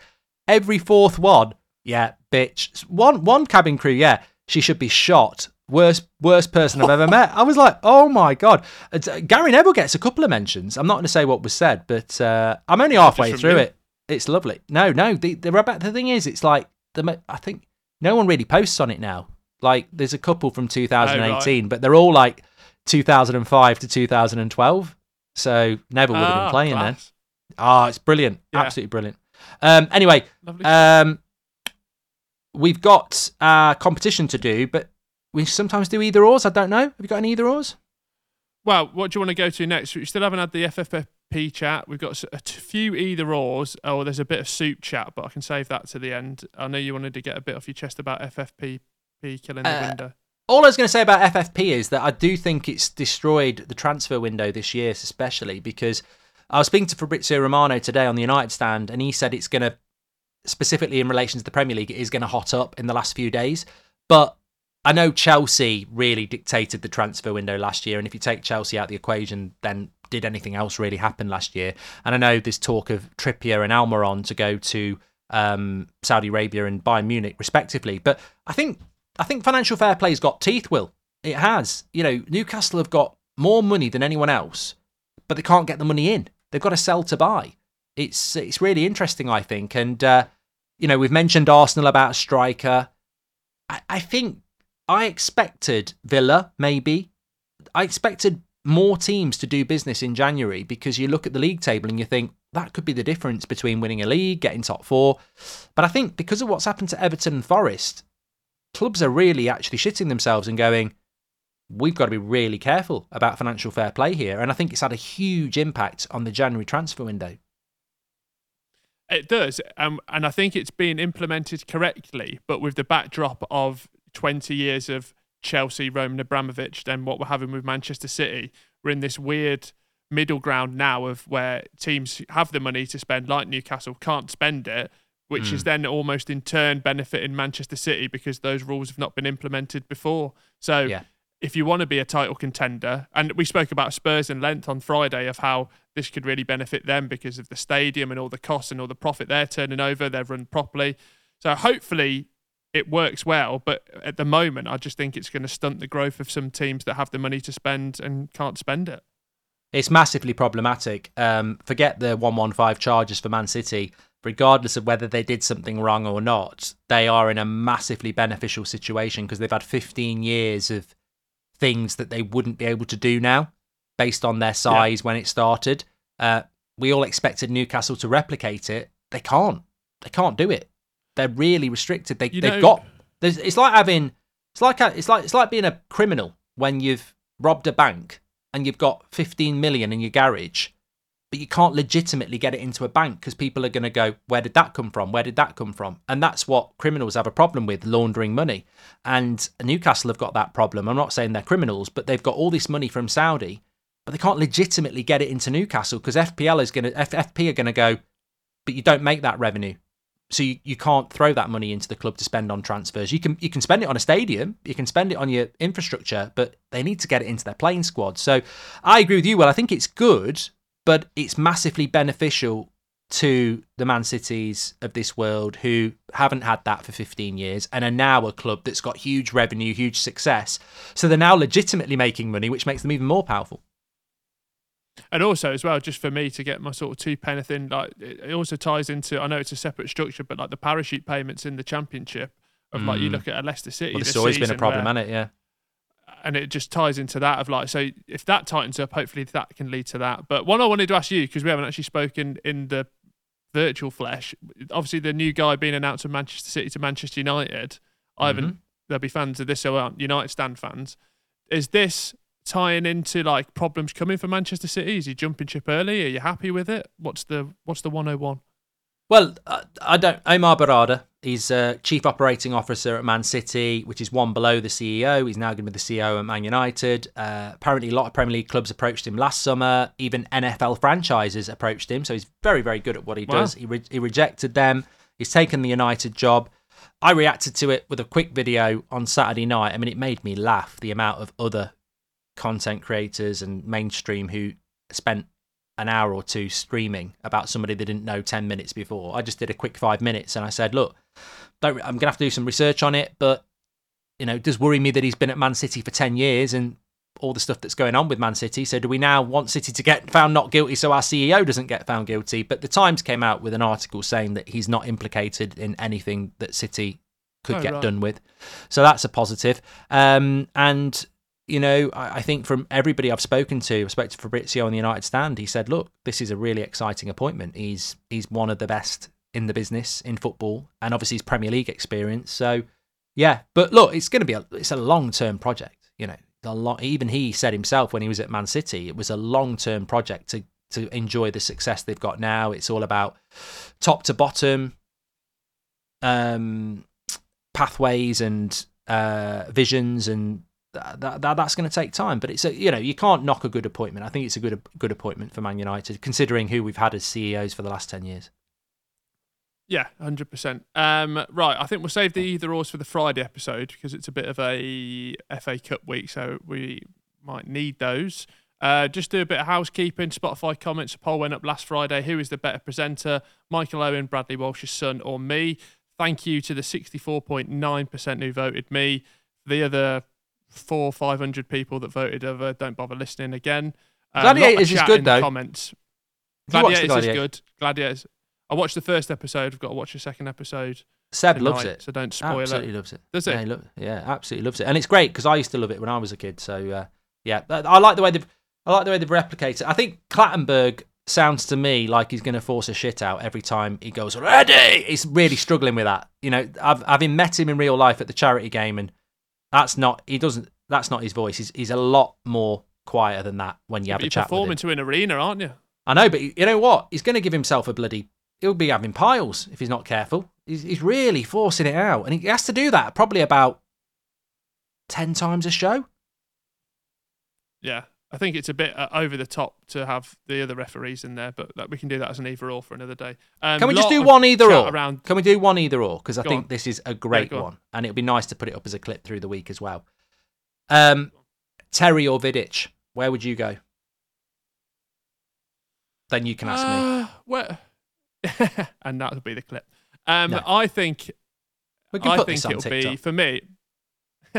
every fourth one, yeah, bitch. One one cabin crew, yeah, she should be shot. Worst worst person I've ever met. I was like, oh my god. Uh, Gary Neville gets a couple of mentions. I'm not going to say what was said, but uh, I'm only halfway through you. it. It's lovely. No, no. The the the thing is, it's like the I think no one really posts on it now. Like there's a couple from 2018, oh, right. but they're all like 2005 to 2012. So Neville would have been ah, playing class. then. Ah, oh, it's brilliant. Yeah. Absolutely brilliant. Um, anyway, um, we've got uh, competition to do, but we sometimes do either ors. I don't know. Have you got any either ors? Well, what do you want to go to next? We still haven't had the FFP chat. We've got a few either ors. Oh, there's a bit of soup chat, but I can save that to the end. I know you wanted to get a bit off your chest about FFP killing the uh, window all I was going to say about FFP is that I do think it's destroyed the transfer window this year, especially because I was speaking to Fabrizio Romano today on the United stand, and he said it's going to, specifically in relation to the Premier League, it is going to hot up in the last few days. But I know Chelsea really dictated the transfer window last year, and if you take Chelsea out of the equation, then did anything else really happen last year? And I know there's talk of Trippier and Almiron to go to um, Saudi Arabia and Bayern Munich, respectively. But I think I think financial fair play's got teeth, Will. It has. You know, Newcastle have got more money than anyone else, but they can't get the money in. They've got to sell to buy. It's it's really interesting, I think. And uh, you know, we've mentioned Arsenal about striker. I, I think I expected Villa, maybe. I expected more teams to do business in January because you look at the league table and you think that could be the difference between winning a league, getting top four. But I think because of what's happened to Everton and Forest, clubs are really actually shitting themselves and going, we've got to be really careful about financial fair play here. And I think it's had a huge impact on the January transfer window. It does. Um, and I think it's being implemented correctly, but with the backdrop of 20 years of Chelsea, Roman Abramovich, then what we're having with Manchester City, we're in this weird middle ground now of where teams have the money to spend, like Newcastle, can't spend it which mm. is then almost in turn benefiting Manchester City because those rules have not been implemented before. So yeah. if you want to be a title contender, and we spoke about Spurs and Length on Friday of how this could really benefit them because of the stadium and all the costs and all the profit they're turning over, they're run properly. So hopefully it works well, but at the moment, I just think it's going to stunt the growth of some teams that have the money to spend and can't spend it. It's massively problematic. Um, forget the 115 charges for Man City regardless of whether they did something wrong or not, they are in a massively beneficial situation because they've had 15 years of things that they wouldn't be able to do now based on their size yeah. when it started. Uh, we all expected Newcastle to replicate it. They can't. They can't do it. They're really restricted. They, they've know, got. It's like having. It's like a, it's like it's like being a criminal when you've robbed a bank and you've got 15 million in your garage but you can't legitimately get it into a bank because people are going to go, where did that come from? Where did that come from? And that's what criminals have a problem with laundering money. And Newcastle have got that problem. I'm not saying they're criminals, but they've got all this money from Saudi, but they can't legitimately get it into Newcastle because FPL is going to, FFP are going to go, but you don't make that revenue. So you, you can't throw that money into the club to spend on transfers. You can you can spend it on a stadium, you can spend it on your infrastructure, but they need to get it into their playing squad. So I agree with you. Well, I think it's good, but it's massively beneficial to the Man Cities of this world who haven't had that for 15 years and are now a club that's got huge revenue, huge success. So they're now legitimately making money, which makes them even more powerful. And also, as well, just for me to get my sort of two penny thing, like it also ties into. I know it's a separate structure, but like the parachute payments in the championship of like you Mm. look at a Leicester City. Well, this this always been a problem, where- hasn't it? Yeah. and it just ties into that of like so if that tightens up hopefully that can lead to that but one i wanted to ask you because we haven't actually spoken in the virtual flesh obviously the new guy being announced from manchester city to manchester united i haven't Mhm. there'll be fans of this who aren't united stand fans is this tying into like problems coming for manchester city is he jumping ship early are you happy with it what's the what's the 101 Well, uh, I don't. Omar Berrada, he's uh, chief operating officer at Man City, which is one below the CEO. He's now going to be the CEO at Man United. Uh, apparently, a lot of Premier League clubs approached him last summer. Even NFL franchises approached him. So he's very, very good at what he Wow. does. He, re- he rejected them. He's taken the United job. I reacted to it with a quick video on Saturday night. I mean, it made me laugh the amount of other content creators and mainstream who spent an hour or two streaming about somebody they didn't know 10 minutes before. I just did a quick five minutes and I said, look, don't, I'm going to have to do some research on it, but, you know, it does worry me that he's been at Man City for 10 years and all the stuff that's going on with Man City. So do we now want City to get found not guilty so our CEO doesn't get found guilty? But the Times came out with an article saying that he's not implicated in anything that City could Oh, get right. done with. So that's a positive. Um, and you know, I, think from everybody I've spoken to, I spoke to Fabrizio on the United stand. He said, "Look, this is a really exciting appointment. He's he's one of the best in the business in football, and obviously his Premier League experience. So, yeah. But look, it's going to be a it's a long term project. You know, a lot. Even he said himself when he was at Man City, it was a long term project to to enjoy the success they've got now. It's all about top to bottom, um, pathways and uh, visions and that, that, that that's going to take time. But it's a you know you can't knock a good appointment. I think it's a good good appointment for Man United, considering who we've had as CEOs for the last ten years. Yeah, hundred percent. Um, right, I think we'll save the either ors for the Friday episode because it's a bit of a FA Cup week, so we might need those. Uh, just do a bit of housekeeping. Spotify comments. A poll went up last Friday. Who is the better presenter, Michael Owen, Bradley Walsh's son, or me? Thank you to the sixty-four point nine percent who voted me. The other four, five hundred people that voted over. don't bother listening again. Of Gladiators is good, though. Comments. Have you watched the Gladiators is good. Gladiators. I watched the first episode. I've got to watch the second episode. Seb tonight, loves it. so don't spoil absolutely it. loves it. Does Yeah, it? lo- yeah, absolutely loves it, and it's great because I used to love it when I was a kid. So uh, yeah, I like the way they've I like the way they've replicated. I think Clattenburg sounds to me like he's going to force a shit out every time he goes ready. He's really struggling with that. You know, I've having met him in real life at the charity game, and that's not he doesn't that's not his voice. He's he's a lot more quieter than that when you have But a you're chat with him. performing to an arena, aren't you? I know, but you know what? He's going to give himself a bloody. He'll be having piles if he's not careful. He's, he's really forcing it out, and he has to do that probably about ten times a show. Yeah. I think it's a bit uh, over the top to have the other referees in there, but that, we can do that as an either or for another day. Um, Can we just do one either or? Around, Can we do one either or? Because I Go think on. this is a great on. one, and it'd be nice to put it up as a clip through the week as well. Um, Terry or Vidic, where would you go? Then you can ask me. Uh, Where? and that'll be the clip. Um, No. I think I think on it'll TikTok. be for me.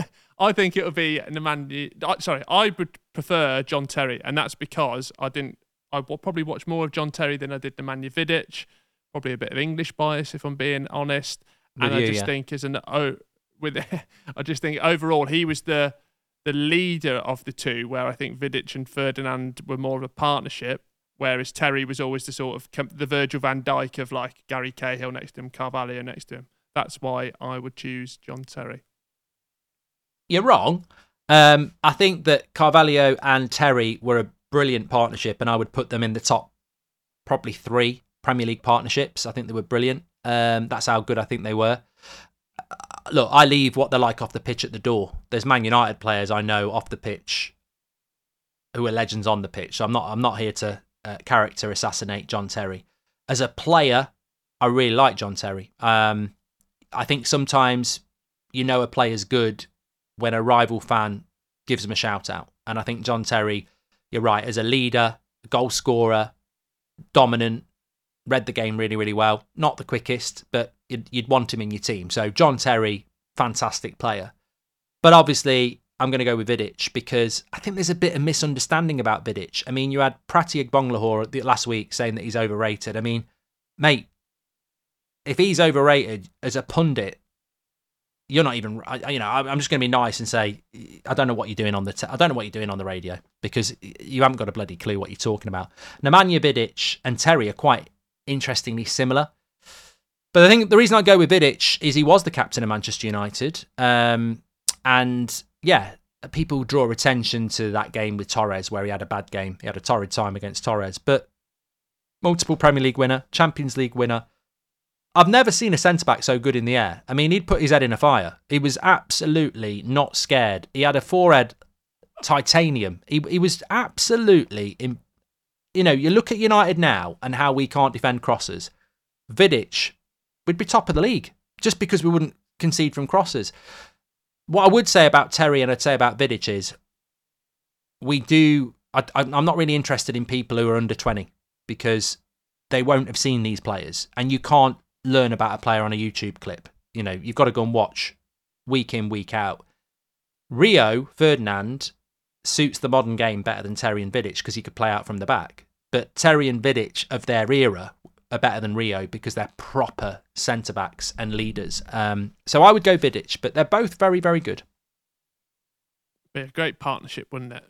I think it would be Nemanja. Sorry, I would prefer John Terry, and that's because I didn't. I will probably watch more of John Terry than I did Nemanja Vidic. Probably a bit of English bias, if I'm being honest. With and I just yeah. think as an oh, with I just think overall he was the the leader of the two, where I think Vidic and Ferdinand were more of a partnership, whereas Terry was always the sort of the Virgil van Dijk of like Gary Cahill next to him, Carvalho next to him. That's why I would choose John Terry. You're wrong. Um, I think that Carvalho and Terry were a brilliant partnership, and I would put them in the top probably three Premier League partnerships. I think they were brilliant. Um, that's how good I think they were. Uh, look, I leave what they're like off the pitch at the door. There's Man United players I know off the pitch who are legends on the pitch. So I'm not I'm not here to uh, character assassinate John Terry. As a player, I really like John Terry. Um, I think sometimes you know a player's good when a rival fan gives him a shout out. And I think John Terry, you're right, as a leader, goal scorer, dominant, read the game really, really well. Not the quickest, but you'd, you'd want him in your team. So John Terry, fantastic player. But obviously, I'm going to go with Vidic because I think there's a bit of misunderstanding about Vidic. I mean, you had Prati Agbonlahor last week saying that he's overrated. I mean, mate, if he's overrated as a pundit, you're not even. You know, I'm just going to be nice and say I don't know what you're doing on the. I don't know what you're doing on the radio because you haven't got a bloody clue what you're talking about. Nemanja Vidic and Terry are quite interestingly similar. But I think the reason I go with Vidic is he was the captain of Manchester United. Um, and yeah, people draw attention to that game with Torres where he had a bad game. He had a torrid time against Torres, but multiple Premier League winner, Champions League winner. I've never seen a centre back so good in the air. I mean, he'd put his head in a fire. He was absolutely not scared. He had a forehead titanium. He he was absolutely in, you know, you look at United now and how we can't defend crosses. Vidic we'd be top of the league just because we wouldn't concede from crosses what I would say about Terry and I'd say about Vidic is we do. I, I'm not really interested in people who are under 20 because they won't have seen these players, and you can't learn about a player on a YouTube clip. You know, you've got to go and watch week in, week out. Rio Ferdinand suits the modern game better than Terry and Vidic because he could play out from the back. But Terry and Vidic of their era are better than Rio because they're proper centre backs and leaders. Um, so I would go Vidic, but they're both very, very good. Be a great partnership, wouldn't it?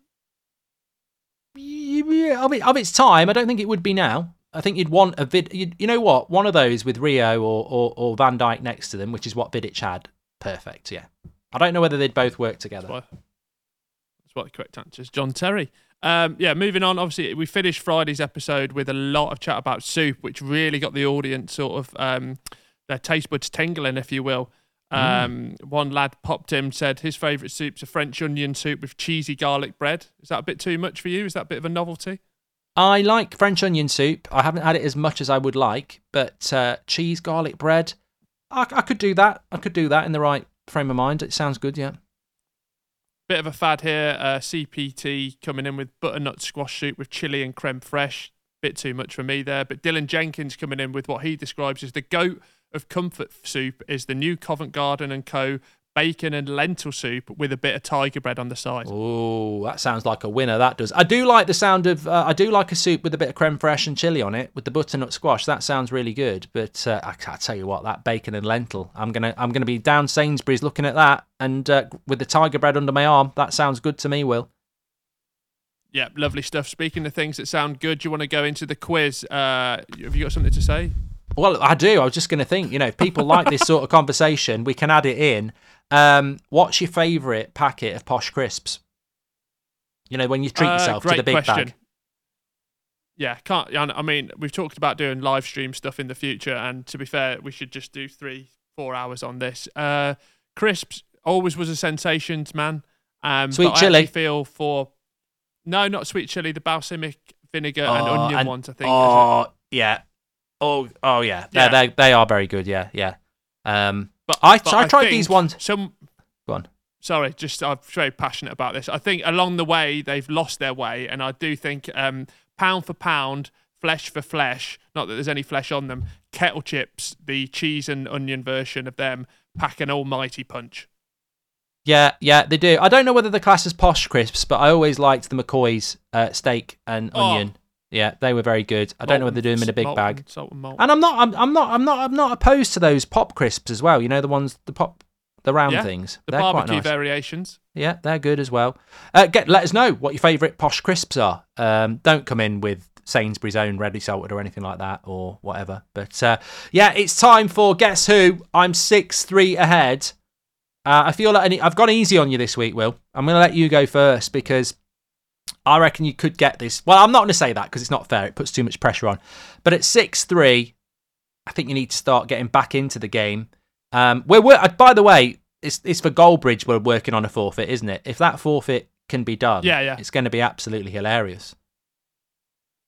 Yeah, of, it, of its time, I don't think it would be now. I think you'd want a vid. You, you know what? One of those with Rio or, or, or Van Dijk next to them, which is what Vidic had. Perfect. Yeah. I don't know whether they'd both work together. That's what, that's what the correct answer is. John Terry. Um, yeah, moving on. Obviously, we finished Friday's episode with a lot of chat about soup, which really got the audience sort of um, their taste buds tingling, if you will. Um, mm. One lad popped in said his favourite soup's a French onion soup with cheesy garlic bread. Is that a bit too much for you? Is that a bit of a novelty? I like French onion soup. I haven't had it as much as I would like, but uh, cheese garlic bread, I, I could do that. I could do that in the right frame of mind. It sounds good, yeah. Bit of a fad here. Uh, CPT coming in with butternut squash soup with chili and creme fraiche. Bit too much for me there. But Dylan Jenkins coming in with what he describes as the goat of comfort soup is the new Covent Garden and Co bacon and lentil soup with a bit of tiger bread on the side. Oh, that sounds like a winner. That does. I do like the sound of. Uh, I do like a soup with a bit of creme fraiche and chili on it with the butternut squash. That sounds really good. But uh, I can't tell you what that bacon and lentil. I'm gonna. I'm gonna be down Sainsbury's looking at that and uh, with the tiger bread under my arm. That sounds good to me, Will. Yeah, lovely stuff. Speaking of things that sound good, do you want to go into the quiz? Uh, have you got something to say? Well, I do. I was just going to think, you know, if people like this sort of conversation, we can add it in. Um, what's your favourite packet of posh crisps? You know, when you treat uh, yourself to the big question. bag. Yeah, can't. I mean, we've talked about doing live stream stuff in the future, and to be fair, we should just do three, four hours on this. Uh, crisps always was a sensation, man. Um, sweet chili. I feel for no, not sweet chili. The balsamic vinegar oh, and onion and, ones. I think. Oh yeah. Oh oh yeah. yeah. They they are very good. Yeah yeah. Um, but I, but I, I tried these ones. Some go on. Sorry, just I'm very passionate about this. I think along the way they've lost their way, and I do think um, pound for pound, flesh for flesh. Not that there's any flesh on them. Kettle chips, the cheese and onion version of them, pack an almighty punch. Yeah, yeah, they do. I don't know whether the class is posh crisps, but I always liked the McCoy's uh, steak and oh. Yeah, they were very good. I don't know whether they do them in a big bag. And, and I'm not, I'm, I'm not, I'm not, I'm not opposed to those pop crisps as well. You know the ones, the pop, the round yeah, things. The they're barbecue nice. variations. Yeah, they're good as well. Uh, get, let us know what your favourite posh crisps are. Um, don't come in with Sainsbury's own ready salted or anything like that or whatever. But uh, yeah, it's time for guess who. I'm six three ahead. Uh, I feel like I've gone easy on you this week, Will. I'm going to let you go first because I reckon you could get this. Well, I'm not going to say that because it's not fair. It puts too much pressure on. But at 6 3, I think you need to start getting back into the game. Um, we're, we're, by the way, it's, it's for Goldbridge we're working on a forfeit, isn't it? If that forfeit can be done, Yeah, yeah. it's going to be absolutely hilarious.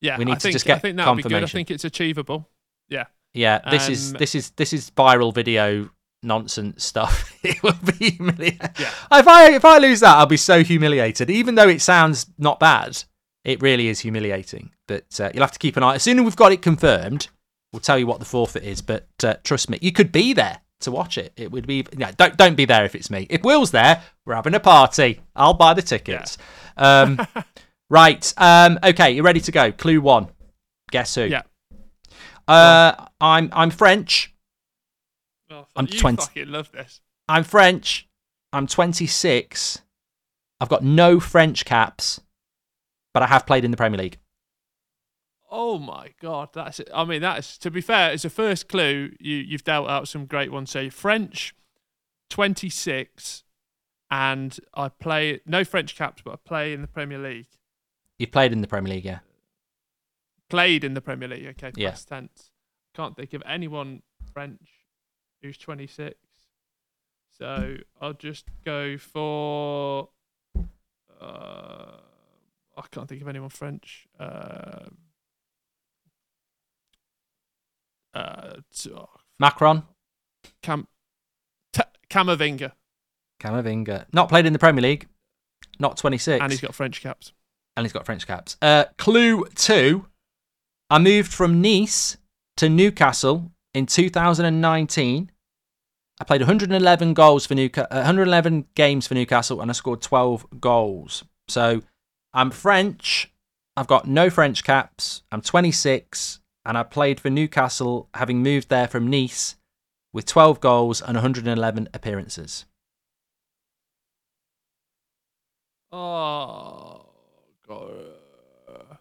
Yeah, We need I to think, just get I think that'll be good. I think it's achievable. Yeah. Yeah, this is Um, this is this is viral video nonsense stuff. it will be humiliating. Yeah. If I if I lose that, I'll be so humiliated. Even though it sounds not bad, it really is humiliating. But uh, you'll have to keep an eye. As soon as we've got it confirmed, we'll tell you what the forfeit is. But uh, trust me, you could be there to watch it. It would be yeah. Don't don't be there if it's me. If Will's there, we're having a party. I'll buy the tickets. Um, right. Um, okay, you're ready to go? Clue one. Guess who? Yeah. Uh, I'm I'm French. I'm you 20. fucking love this. I'm French. I'm 26. I've got no French caps, but I have played in the Premier League. Oh my god, that's it. I mean, that's to be fair, it's a first clue, you you've dealt out some great ones. So French, twenty six, and I play no French caps, but I play in the Premier League. You've played in the Premier League, yeah. Played in the Premier League. Okay, Yeah. tense. Can't think of anyone French who's twenty six. So I'll just go for. Uh, I can't think of anyone French. Uh, uh, t- oh, Macron, Cam, T- Camavinga, Camavinga. Not played in the Premier League. Not 26. and he's got French caps. and he's got French caps. Uh, clue two. I moved from Nice to Newcastle in 2019. I played 111 goals for Newcastle, 111 games for Newcastle, and I scored 12 goals. So I'm French. I've got no French caps. I'm 26, and I played for Newcastle, having moved there from Nice, with 12 goals and 111 appearances. Oh god,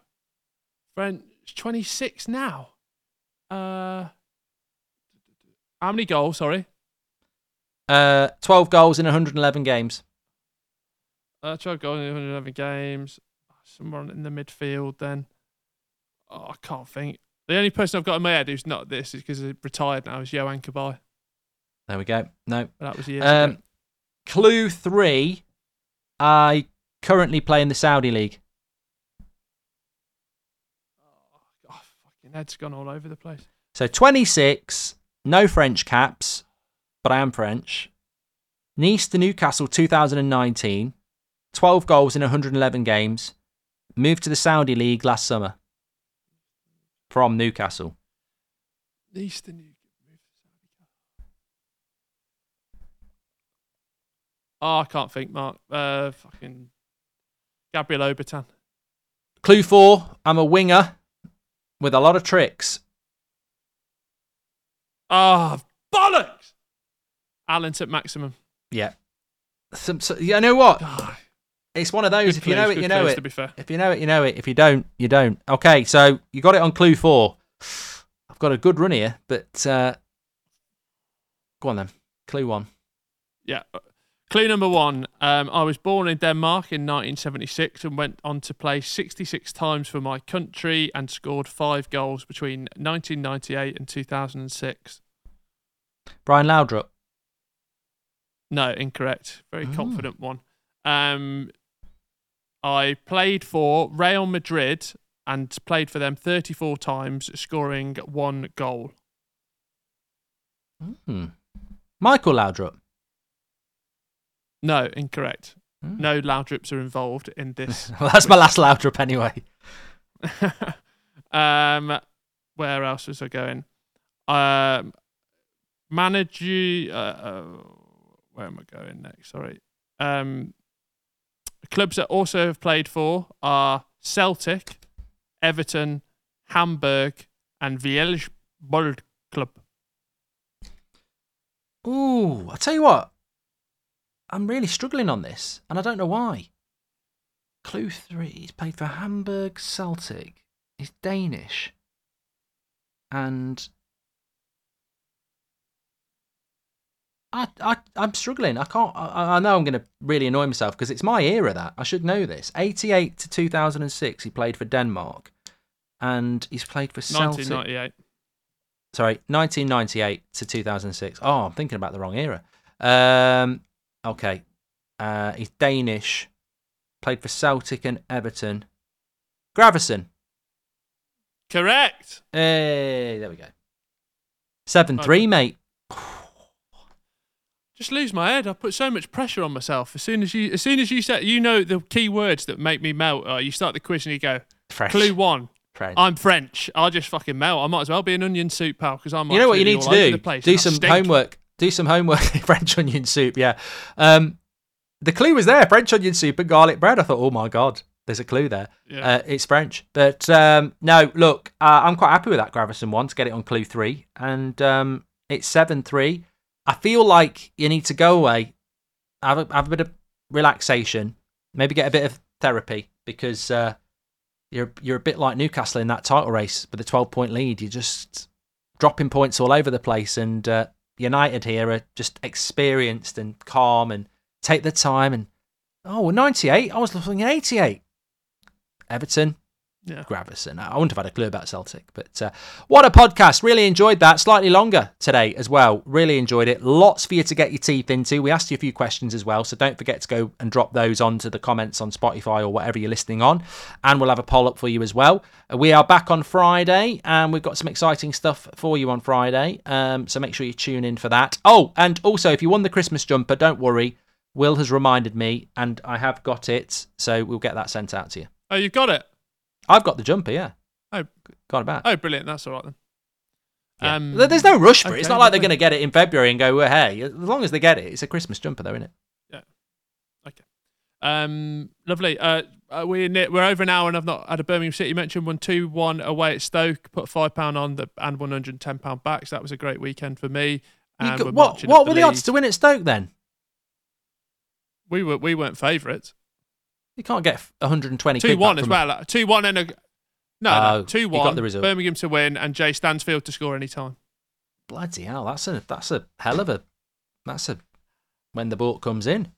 French twenty six now. Uh, how many goals? Sorry, Uh, 12 goals in 111 games. uh, twelve goals in 111 games. Someone in the midfield. Then, oh, I can't think. The only person I've got in my head who's not this is because he's retired now is Yohan Cabaye. There we go. No, But that was years Um, ago. clue three. I currently play in the Saudi league. Oh, fucking head's gone all over the place. So 26, no French caps, but I am French. Nice to Newcastle 2019, 12 goals in 111 games. Moved to the Saudi league last summer from Newcastle. Eastern. Oh, I can't think, Mark. Uh, fucking Gabriel Obertan. Clue four, I'm a winger with a lot of tricks. Oh, bollocks! Allan Saint-Maximin. Yeah. Some, so, you know what? God. It's one of those. if you know it, you know it. To be fair, If you know it, you know it. If you don't, you don't. Okay, so you got it on clue four. I've got a good run here, but uh, go on then. Clue one. yeah. Clue number one. Um, I was born in Denmark in 1976 and went on to play 66 times for my country and scored five goals between 1998 and 2006. Brian Laudrup. No, incorrect. Very Oh. confident one. Um, I played for Real Madrid and played for them 34 times, scoring one goal. Hmm. Michael Laudrup. No, incorrect. Hmm. No Laudrups are involved in this. Well, that's my last Laudrup anyway. um, where else was I going? Um, manager. Uh, uh, where am I going next? Sorry. Um, clubs that also have played for are Celtic, Everton, Hamburg, and Vielge Bold Club. Ooh, I tell you what. I'm really struggling on this, and I don't know why. Clue three. He's played for Hamburg Celtic. He's Danish. And I, I, I'm struggling. I can't. I, I know I'm going to really annoy myself because it's my era. That I should know this. 88 to 2006, he played for Denmark, and he's played for Celtic. 1998. Sorry, 1998 to 2006. Oh, I'm thinking about the wrong era. Um, okay, uh, he's Danish. Played for Celtic and Everton. Gravesen. Correct. Hey, there we go. Seven three, mate. Just lose my head. I put so much pressure on myself. As soon as you, as soon as you said, you know, the key words that make me melt. Are you start the quiz and you go, French. clue one. French. I'm French. I'll just fucking melt. I might as well be an onion soup, pal, because I'm. you know what you need to do? Do some homework. Do some homework. French onion soup. Yeah. Um, the clue was there: French onion soup and garlic bread. I thought, oh my god, there's a clue there. Yeah. Uh, it's French. But um, no, look, uh, I'm quite happy with that Gravesen one to get it on clue three, and um, it's seven three. I feel like you need to go away, have a, have a bit of relaxation, maybe get a bit of therapy because uh, you're you're a bit like Newcastle in that title race with a 12 point lead. You're just dropping points all over the place, and uh, United here are just experienced and calm and take their time. And oh, 98. I was looking at 88. Everton, Yeah. Gravesen. I wouldn't have had a clue about Celtic, but uh, what a podcast. Really enjoyed that. Slightly longer today as well. Really enjoyed it. Lots for you to get your teeth into. We asked you a few questions as well, so don't forget to go and drop those onto the comments on Spotify or whatever you're listening on, and we'll have a poll up for you as well. Uh, We are back on Friday, and we've got some exciting stuff for you on Friday, um, so make sure you tune in for that. Oh, and also, if you won the Christmas jumper, don't worry. Will has reminded me, and I have got it, so we'll get that sent out to you. Oh, you've got it. I've got the jumper, yeah. Oh. Got it back. Oh, brilliant. That's all right then. Yeah. Um, There's no rush for it. It's not like they're going to get it in February and go, well, hey, as long as they get it, it's a Christmas jumper, though, isn't it? Yeah. Okay. Um, lovely. Uh, uh, we're ne- we're over an hour and I've not had a Birmingham City mention. Won two one away at Stoke. Put five pound on the and one hundred and ten pound back. So that was a great weekend for me. Got- what what were the league. odds to win at Stoke then? We were we weren't favourites. You can't get 120 Two quid one back as from- well. Two one and a no, Oh, no two you got one. the result. Birmingham to win and Jay Stansfield to score any time. Bloody hell, that's a that's a hell of a that's a when the boat comes in.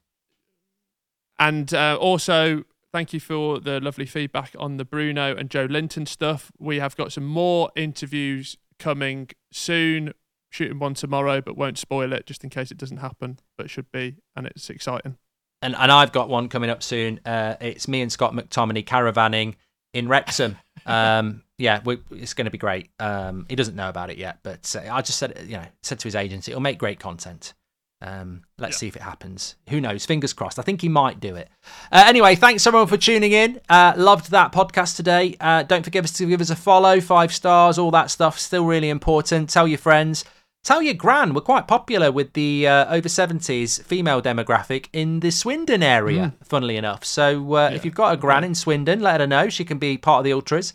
And uh, also, thank you for the lovely feedback on the Bruno and Joelinton stuff. We have got some more interviews coming soon. Shooting one tomorrow, but won't spoil it just in case it doesn't happen, but should be, and it's exciting. And and I've got one coming up soon. Uh, it's me and Scott McTominay caravanning in Wrexham. um, yeah, we, it's going to be great. Um, he doesn't know about it yet, but uh, I just said you know said to his agency, it'll make great content. Um, let's Yeah. see if it happens. Who knows? Fingers crossed. I think he might do it. Uh, anyway, thanks everyone for tuning in. Uh, loved that podcast today. Uh, don't forget to give us a follow, five stars, all that stuff. Still really important. Tell your friends. Tell your gran. We're quite popular with the uh, over 70s female demographic in the Swindon area, funnily enough. So uh, if you've got a gran in Swindon, let her know. She can be part of the Ultras.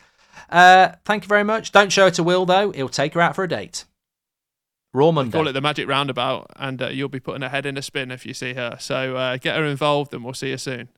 Uh, thank you very much. Don't show her to Will, though. He'll take her out for a date. Raw Monday. Call it the Magic Roundabout, and uh, you'll be putting her head in a spin if you see her. So uh, get her involved, and we'll see you soon.